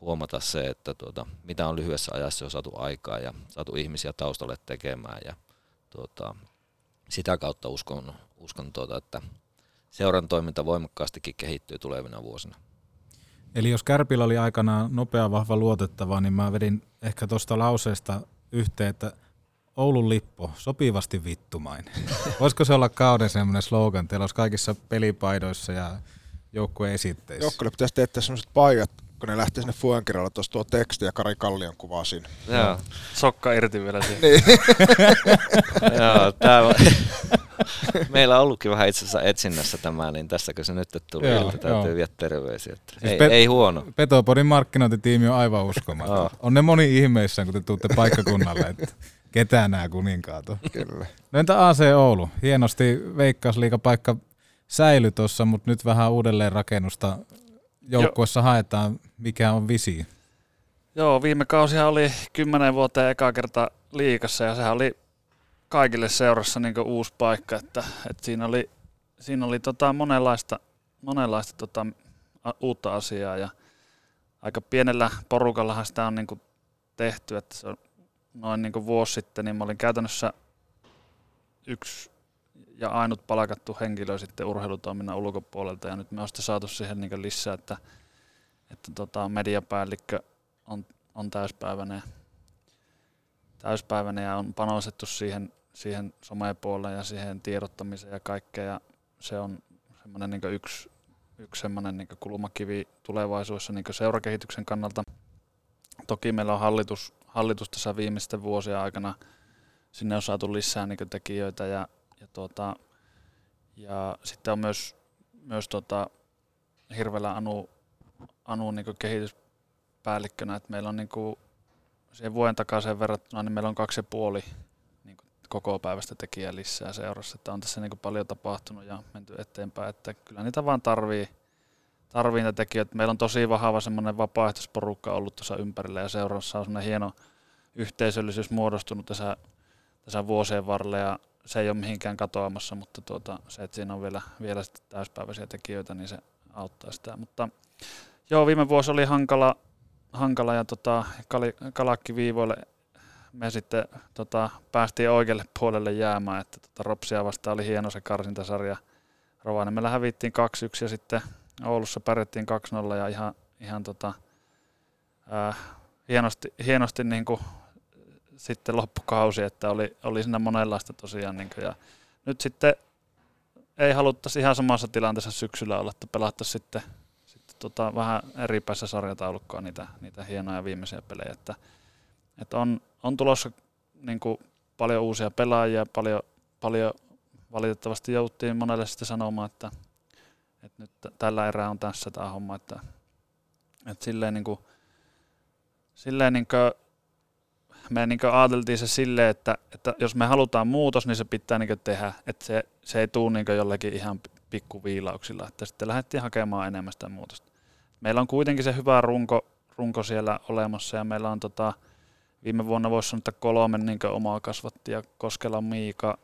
Speaker 8: huomata se, että tuota, mitä on lyhyessä ajassa jo saatu aikaa ja saatu ihmisiä taustalle tekemään ja tuota, sitä kautta uskon, uskon tuota, että seuran toiminta voimakkaastikin kehittyy tulevina vuosina.
Speaker 5: Eli jos Kärpillä oli aikanaan nopea, vahva, luotettava, niin mä vedin ehkä tuosta lauseesta yhteen, että Oulun lippo, sopivasti vittumainen. Voisiko se olla kauden semmoinen slogan? Teillä olisi kaikissa pelipaidoissa ja joukkueen esitteissä.
Speaker 6: Joukkueelle pitäisi tehdä sellaiset paidat, kun ne lähtee sinne Fuenkirolle, tuossa tuo teksti ja Kari Kallion kuvaa siinä.
Speaker 7: Joo, sokka irti vielä siihen.
Speaker 6: niin.
Speaker 8: Joo, tää on, meillä on ollutkin vähän itse asiassa etsinnässä tämä, niin tässäkö se nyt tuli,
Speaker 5: Joo,
Speaker 8: että täytyy
Speaker 5: joo.
Speaker 8: viedä terveisiä. Että
Speaker 5: Siis
Speaker 8: ei,
Speaker 5: Pet-
Speaker 8: ei huono.
Speaker 5: Petopodin markkinointitiimi on aivan uskomaton.
Speaker 8: Joo.
Speaker 5: on ne moni ihmeissään, kun te tuutte paikkakunnalle, että ketään nämä kuninkaat on.
Speaker 6: Kyllä.
Speaker 5: No entä AC Oulu? Hienosti veikkausliigapaikka säilyi tuossa, mutta nyt vähän uudelleen rakennusta joukkuessa haetaan. Mikä on visio?
Speaker 7: Joo, viime kausihan oli kymmenen vuoteen eka kerta liikassa ja sehän oli kaikille seurassa niin uusi paikka, että, että siinä oli, siinä oli tota monenlaista, monenlaista tota, uutta asiaa ja aika pienellä porukallahan sitä on niin tehty, että se on noin niin vuosi sitten, niin mä olin käytännössä yksi ja ainut palkattu henkilö sitten urheilutoiminnan ulkopuolelta ja nyt me on sitten saatu siihen niin lisää, että, että tota, mediapäällikkö on, on täyspäiväinen, täyspäiväinen ja on panostettu siihen, siihen somepuolelle ja siihen tiedottamiseen ja kaikkea ja se on semmoinen niin yksi, yksi semmoinen niin kulmakivi tulevaisuudessa niin seurakehityksen kannalta. Toki meillä on hallitus, hallitus tässä viimeisten vuosien aikana, sinne on saatu lisää niin tekijöitä ja, ja, tuota, ja sitten on myös, myös tota, Hirvelä Anu, Anu niin kehityspäällikkönä, että meillä on niin kuin siihen vuoden takaisin verrattuna, niin meillä on kaksi ja puoli koko päivästä tekijää lisää seurassa. Että on tässä niin paljon tapahtunut ja menty eteenpäin, että kyllä niitä vaan tarvii, tarvii niitä tekijöitä. Meillä on tosi vahva semmoinen vapaaehtoisporukka ollut tuossa ympärillä ja seurassa on semmoinen hieno yhteisöllisyys muodostunut tässä, tässä vuosien varrella ja se ei ole mihinkään katoamassa, mutta tuota, se, että siinä on vielä, vielä täyspäiväisiä tekijöitä, niin se auttaa sitä. Mutta joo, viime vuosi oli hankala, hankala ja tota, kalakki viivoille me sitten tota, päästiin oikealle puolelle jäämään, että tota, Ropsia vastaan oli hieno se karsintasarja. Rovaniemellä hävittiin 2-1 ja sitten Oulussa pärjättiin 2-0 ja ihan, ihan tota, ää, hienosti, hienosti niin kuin sitten loppukausi, että oli, oli siinä monenlaista tosiaan. Niin kuin, ja nyt sitten ei haluttaisi ihan samassa tilanteessa syksyllä olla, että pelattaisiin sitten, sitten tota, vähän eri päässä sarjataulukkoa niitä, niitä hienoja viimeisiä pelejä. Että, että on, on tulossa niin kuin, paljon uusia pelaajia, paljon, paljon valitettavasti jouttiin monelle sitten sanomaan, että, että nyt tällä erää on tässä tämä homma, että, että silleen, niin kuin, silleen niin kuin, me niin ajateltiin se silleen, että, että jos me halutaan muutos, niin se pitää niin tehdä, että se, se ei tule niin jollekin ihan pikkuviilauksilla, että sitten lähdettiin hakemaan enemmän sitä muutosta. Meillä on kuitenkin se hyvä runko, runko siellä olemassa ja meillä on tota, viime vuonna voisi sanoa, että kolme niin omaa kasvattia, Koskela Miika,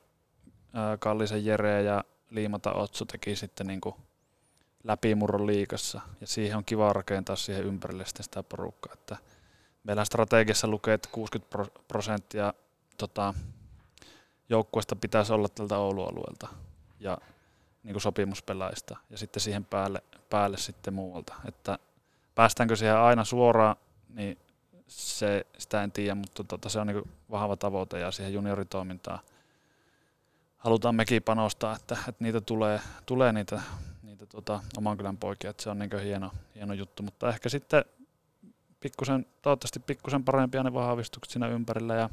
Speaker 7: Kallisen Jere ja Liimata Otsu teki sitten niin läpimurron liikassa ja siihen on kiva rakentaa siihen ympärille sitten sitä porukkaa, että – meillä strategiassa lukee, että 60 prosenttia tota, joukkueesta pitäisi olla tältä Oulu-alueelta ja niin kuin sopimuspelaajista ja sitten siihen päälle, päälle sitten muualta. Että päästäänkö siihen aina suoraan, niin se, sitä en tiedä, mutta tota, se on niin vahva tavoite ja siihen junioritoimintaan halutaan mekin panostaa, että, että niitä tulee, tulee niitä, niitä tota, oman kylän poikia, että se on niin hieno, hieno juttu, mutta ehkä sitten pikkusen, toivottavasti pikkusen parempia ne vahvistukset siinä ympärillä ja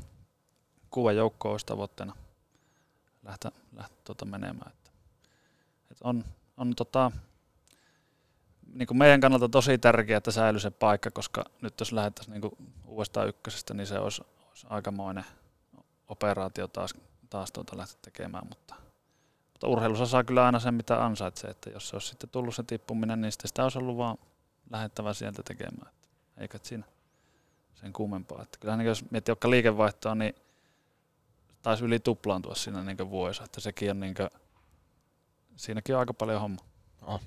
Speaker 7: kuva joukko olisi tavoitteena lähteä, lähteä tuota menemään. Että, että on, on tota, niin kuin meidän kannalta tosi tärkeää, että säilyy se paikka, koska nyt jos lähdettäisiin niin uudestaan ykkösestä, niin se olisi, olisi aikamoinen operaatio taas, taas tuota lähteä tekemään, mutta, mutta urheilussa saa kyllä aina sen, mitä ansaitsee, että jos se olisi sitten tullut se tippuminen, niin sitä olisi ollut vaan lähettävä sieltä tekemään eikä siinä sen kummempaa. Että kyllähän niin jos miettii vaikka liikevaihtoa, niin taisi yli tuplaantua siinä niin vuodessa, että sekin on niin kuin, siinäkin on aika paljon homma.
Speaker 6: No.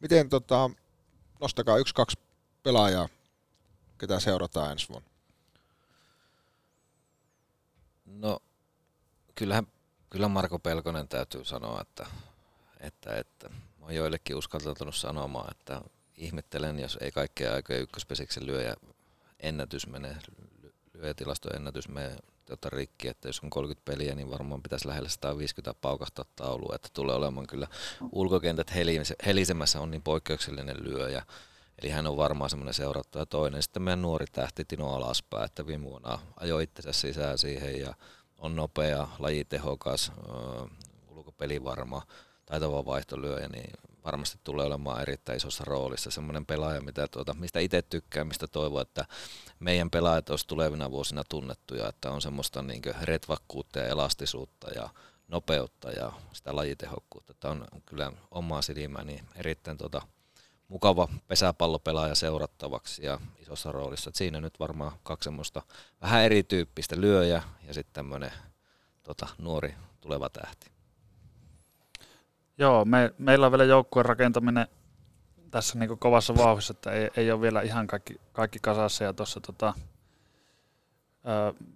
Speaker 6: Miten tota, nostakaa yksi, kaksi pelaajaa, ketä seurataan ensi vuonna?
Speaker 8: No, kyllähän, kyllä Marko Pelkonen täytyy sanoa, että, että, että mä oon joillekin uskaltautunut sanomaan, että ihmettelen, jos ei kaikkea aikoja ykköspesiksen lyöjä ennätys menee, lyöjätilastoennätys menee tota rikki, että jos on 30 peliä, niin varmaan pitäisi lähellä 150 paukahtaa taulua, että tulee olemaan kyllä ulkokentät helisemässä on niin poikkeuksellinen lyöjä, Eli hän on varmaan semmoinen seurattu. toinen sitten meidän nuori tähti Tino Alaspää, että viime vuonna ajoi itsensä sisään siihen ja on nopea, lajitehokas, ulkopelivarma, taitava vaihtolyöjä, niin varmasti tulee olemaan erittäin isossa roolissa. Semmoinen pelaaja, mitä tuota, mistä itse tykkään, mistä toivon, että meidän pelaajat olisi tulevina vuosina tunnettuja, että on semmoista niin retvakkuutta ja elastisuutta ja nopeutta ja sitä lajitehokkuutta. Että on kyllä omaa silmääni erittäin tuota, mukava pesäpallopelaaja seurattavaksi ja isossa roolissa. Et siinä nyt varmaan kaksi semmoista vähän erityyppistä lyöjä ja sitten tämmöinen tota, nuori tuleva tähti.
Speaker 7: Joo, me, meillä on vielä joukkueen rakentaminen tässä niin kovassa vauhdissa, että ei, ei ole vielä ihan kaikki, kaikki kasassa ja tuossa tota,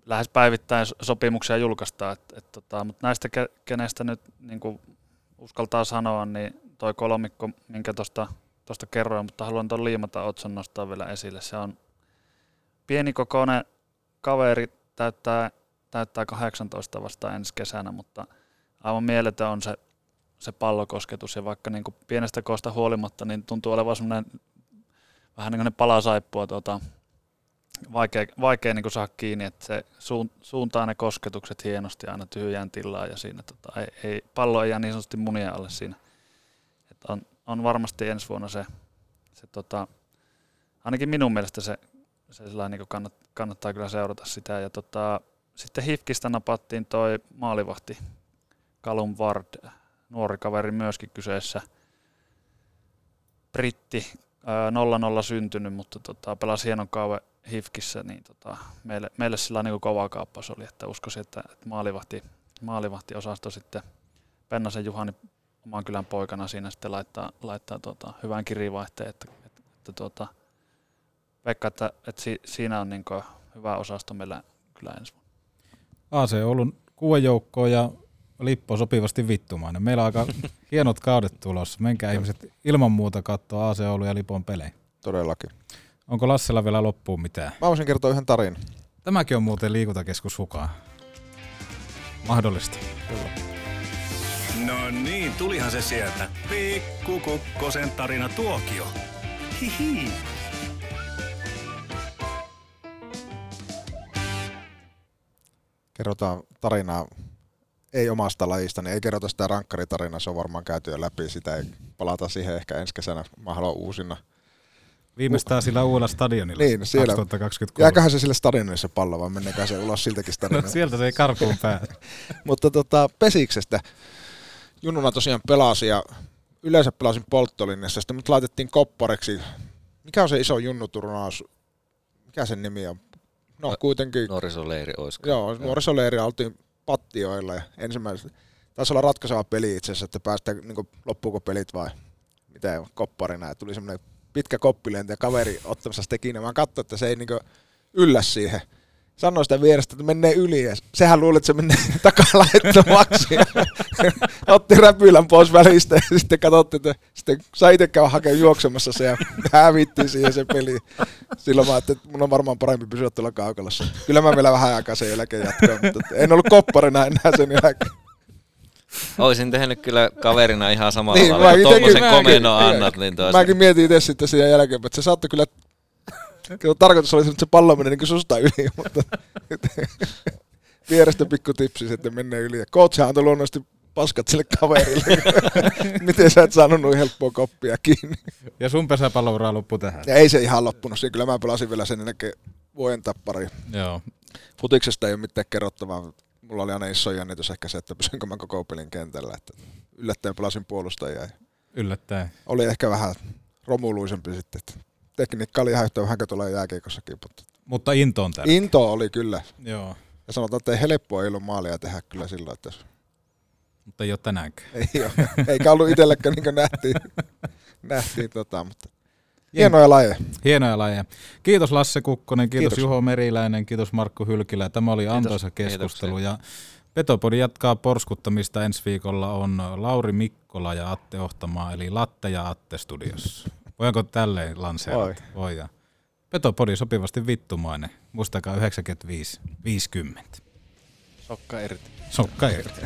Speaker 7: lähes päivittäin sopimuksia julkaistaan, et, et, tota, mutta näistä ke, kenestä nyt niin uskaltaa sanoa, niin toi kolmikko, minkä tuosta tosta kerroin, mutta haluan tuon liimata Otson nostaa vielä esille. Se on pienikokoinen kaveri, täyttää, täyttää 18 vasta ensi kesänä, mutta aivan mieletön on se se pallokosketus ja vaikka niin kuin pienestä koosta huolimatta, niin tuntuu olevan semmoinen vähän niin kuin palasaippua tuota, vaikea, vaikea niin kuin saada kiinni, että se suuntaa ne kosketukset hienosti aina tyhjään tilaan ja siinä tota, ei, ei, pallo ei jää niin sanotusti munien alle siinä. Et on, on, varmasti ensi vuonna se, se tota, ainakin minun mielestä se, se niin kannattaa, kannattaa kyllä seurata sitä ja tota, sitten Hifkistä napattiin toi maalivahti Calum Ward, nuori kaveri myöskin kyseessä. Britti, ää, 0-0 syntynyt, mutta tota, pelasi hienon kauan Hifkissä, niin tota, meille, meille sillä niin kova kaappaus oli, että uskoisin, että, että maalivahti, maalivahti-osasto sitten Pennasen Juhani oman kylän poikana siinä sitten laittaa, laittaa tota, hyvän kirivaihteen, että, että, että tota, veikka, että, että si, siinä on niin hyvä osasto meillä kyllä ensi vuonna.
Speaker 5: AC Oulun kuvajoukkoon ja Lippo sopivasti vittumainen. Meillä on aika hienot kaudet tulossa. Menkää ihmiset ilman muuta katsoa AC Oulun ja Lipon pelejä.
Speaker 6: Todellakin.
Speaker 5: Onko Lassella vielä loppuun mitään?
Speaker 6: Mä voisin kertoa yhden tarinan.
Speaker 5: Tämäkin on muuten liikuntakeskus Hukaa. Mahdollista.
Speaker 6: Kyllä.
Speaker 9: No niin, tulihan se sieltä. Pikku Kukkosen tarina tuokio. Hihi.
Speaker 6: Kerrotaan tarinaa ei omasta lajista, niin ei kerrota sitä rankkaritarinaa, se on varmaan käyty jo läpi, sitä ei palata siihen ehkä ensi kesänä, mä haluan uusina.
Speaker 5: Viimeistään sillä uudella stadionilla
Speaker 6: Niin, siellä.
Speaker 5: 2023.
Speaker 6: Jääköhän se sille stadionille se pallo, vai mennekään se ulos siltäkin stadionille.
Speaker 5: No, sieltä se ei karkuun pääse.
Speaker 6: Mutta tota, Pesiksestä junnuna tosiaan pelasi ja yleensä pelasin Polttolinnassa, sitten mut laitettiin koppareksi. Mikä on se iso junnuturnaus? Mikä sen nimi on? No kuitenkin.
Speaker 8: Nuorisoleiri olisiko?
Speaker 6: Joo, nuorisoleiri oltiin Pattioilla ja ensimmäisenä taisi olla ratkaiseva peli itse asiassa, että päästään niin loppuuko pelit vai mitä kopparina. Ja tuli semmoinen pitkä koppilento ja kaveri ottamassa sitä kiinni. Mä katsoin, että se ei niin yllä siihen. Sanoi sitä vierestä, että menee yli ja sehän luuli, että se menee takalaittomaksi. Otti räpylän pois välistä ja sitten katsottiin, että sitten sai itse käydä hakemaan juoksemassa se ja hävittiin siihen se peli. Silloin mä ajattelin, että mun on varmaan parempi pysyä tuolla kaukalossa. Kyllä mä vielä vähän aikaa sen jälkeen jatkoin, mutta en ollut kopparina enää sen jälkeen.
Speaker 8: Olisin tehnyt kyllä kaverina ihan samalla
Speaker 6: Niin,
Speaker 8: lailla.
Speaker 6: mäkin
Speaker 8: Kun tuommoisen komennon annat, niin toista.
Speaker 6: Mäkin mietin itse sitten sen jälkeen, että se saattoi kyllä Kyllä tarkoitus oli, että se pallo menee niin susta yli, mutta vierestä pikku tipsi, että menee yli. Ja coach antoi luonnollisesti paskat sille kaverille. Miten sä et saanut noin helppoa koppia kiinni?
Speaker 5: Ja sun pesäpalloura loppui tähän.
Speaker 6: Ja ei se ihan loppunut. Siinä kyllä mä pelasin vielä sen jälkeen vuoden tappari.
Speaker 5: Joo.
Speaker 6: Futiksesta ei ole mitään kerrottavaa. Mulla oli aina iso jännitys ehkä se, että pysynkö mä koko pelin kentällä. Että yllättäen pelasin puolustajia. ja
Speaker 5: Yllättäen.
Speaker 6: Oli ehkä vähän romuluisempi sitten. Tekniikka oli ihan yhtä vähän kuin tulee jääkeikossakin. Mutta
Speaker 5: Mutta into on tärkeä.
Speaker 6: Into oli kyllä.
Speaker 5: Joo.
Speaker 6: Ja sanotaan, että ei helppoa ei ollut maalia tehdä kyllä silloin, että jos
Speaker 5: Mutta ei ole tänäänkään.
Speaker 6: ei ole. Eikä ollut itsellekään niin kuin nähtiin, nähtiin tota, mutta hienoja lajeja.
Speaker 5: Hienoja lajeja. Kiitos Lasse Kukkonen, kiitos,
Speaker 6: Kiitos.
Speaker 5: kiitos. Juho Meriläinen, kiitos Markku Hylkilä. Tämä oli
Speaker 8: Kiitos.
Speaker 5: antoisa keskustelu. Ja Petopodi jatkaa porskuttamista. Ensi viikolla on Lauri Mikkola ja Atte Ohtamaa, eli Latte ja Atte studiossa. Voinko tälleen lanseerata?
Speaker 6: Voi.
Speaker 5: Voi. ja Petopodi sopivasti vittumainen. Muistakaa 95 50.
Speaker 7: Sokka irti.
Speaker 5: Sokka irti.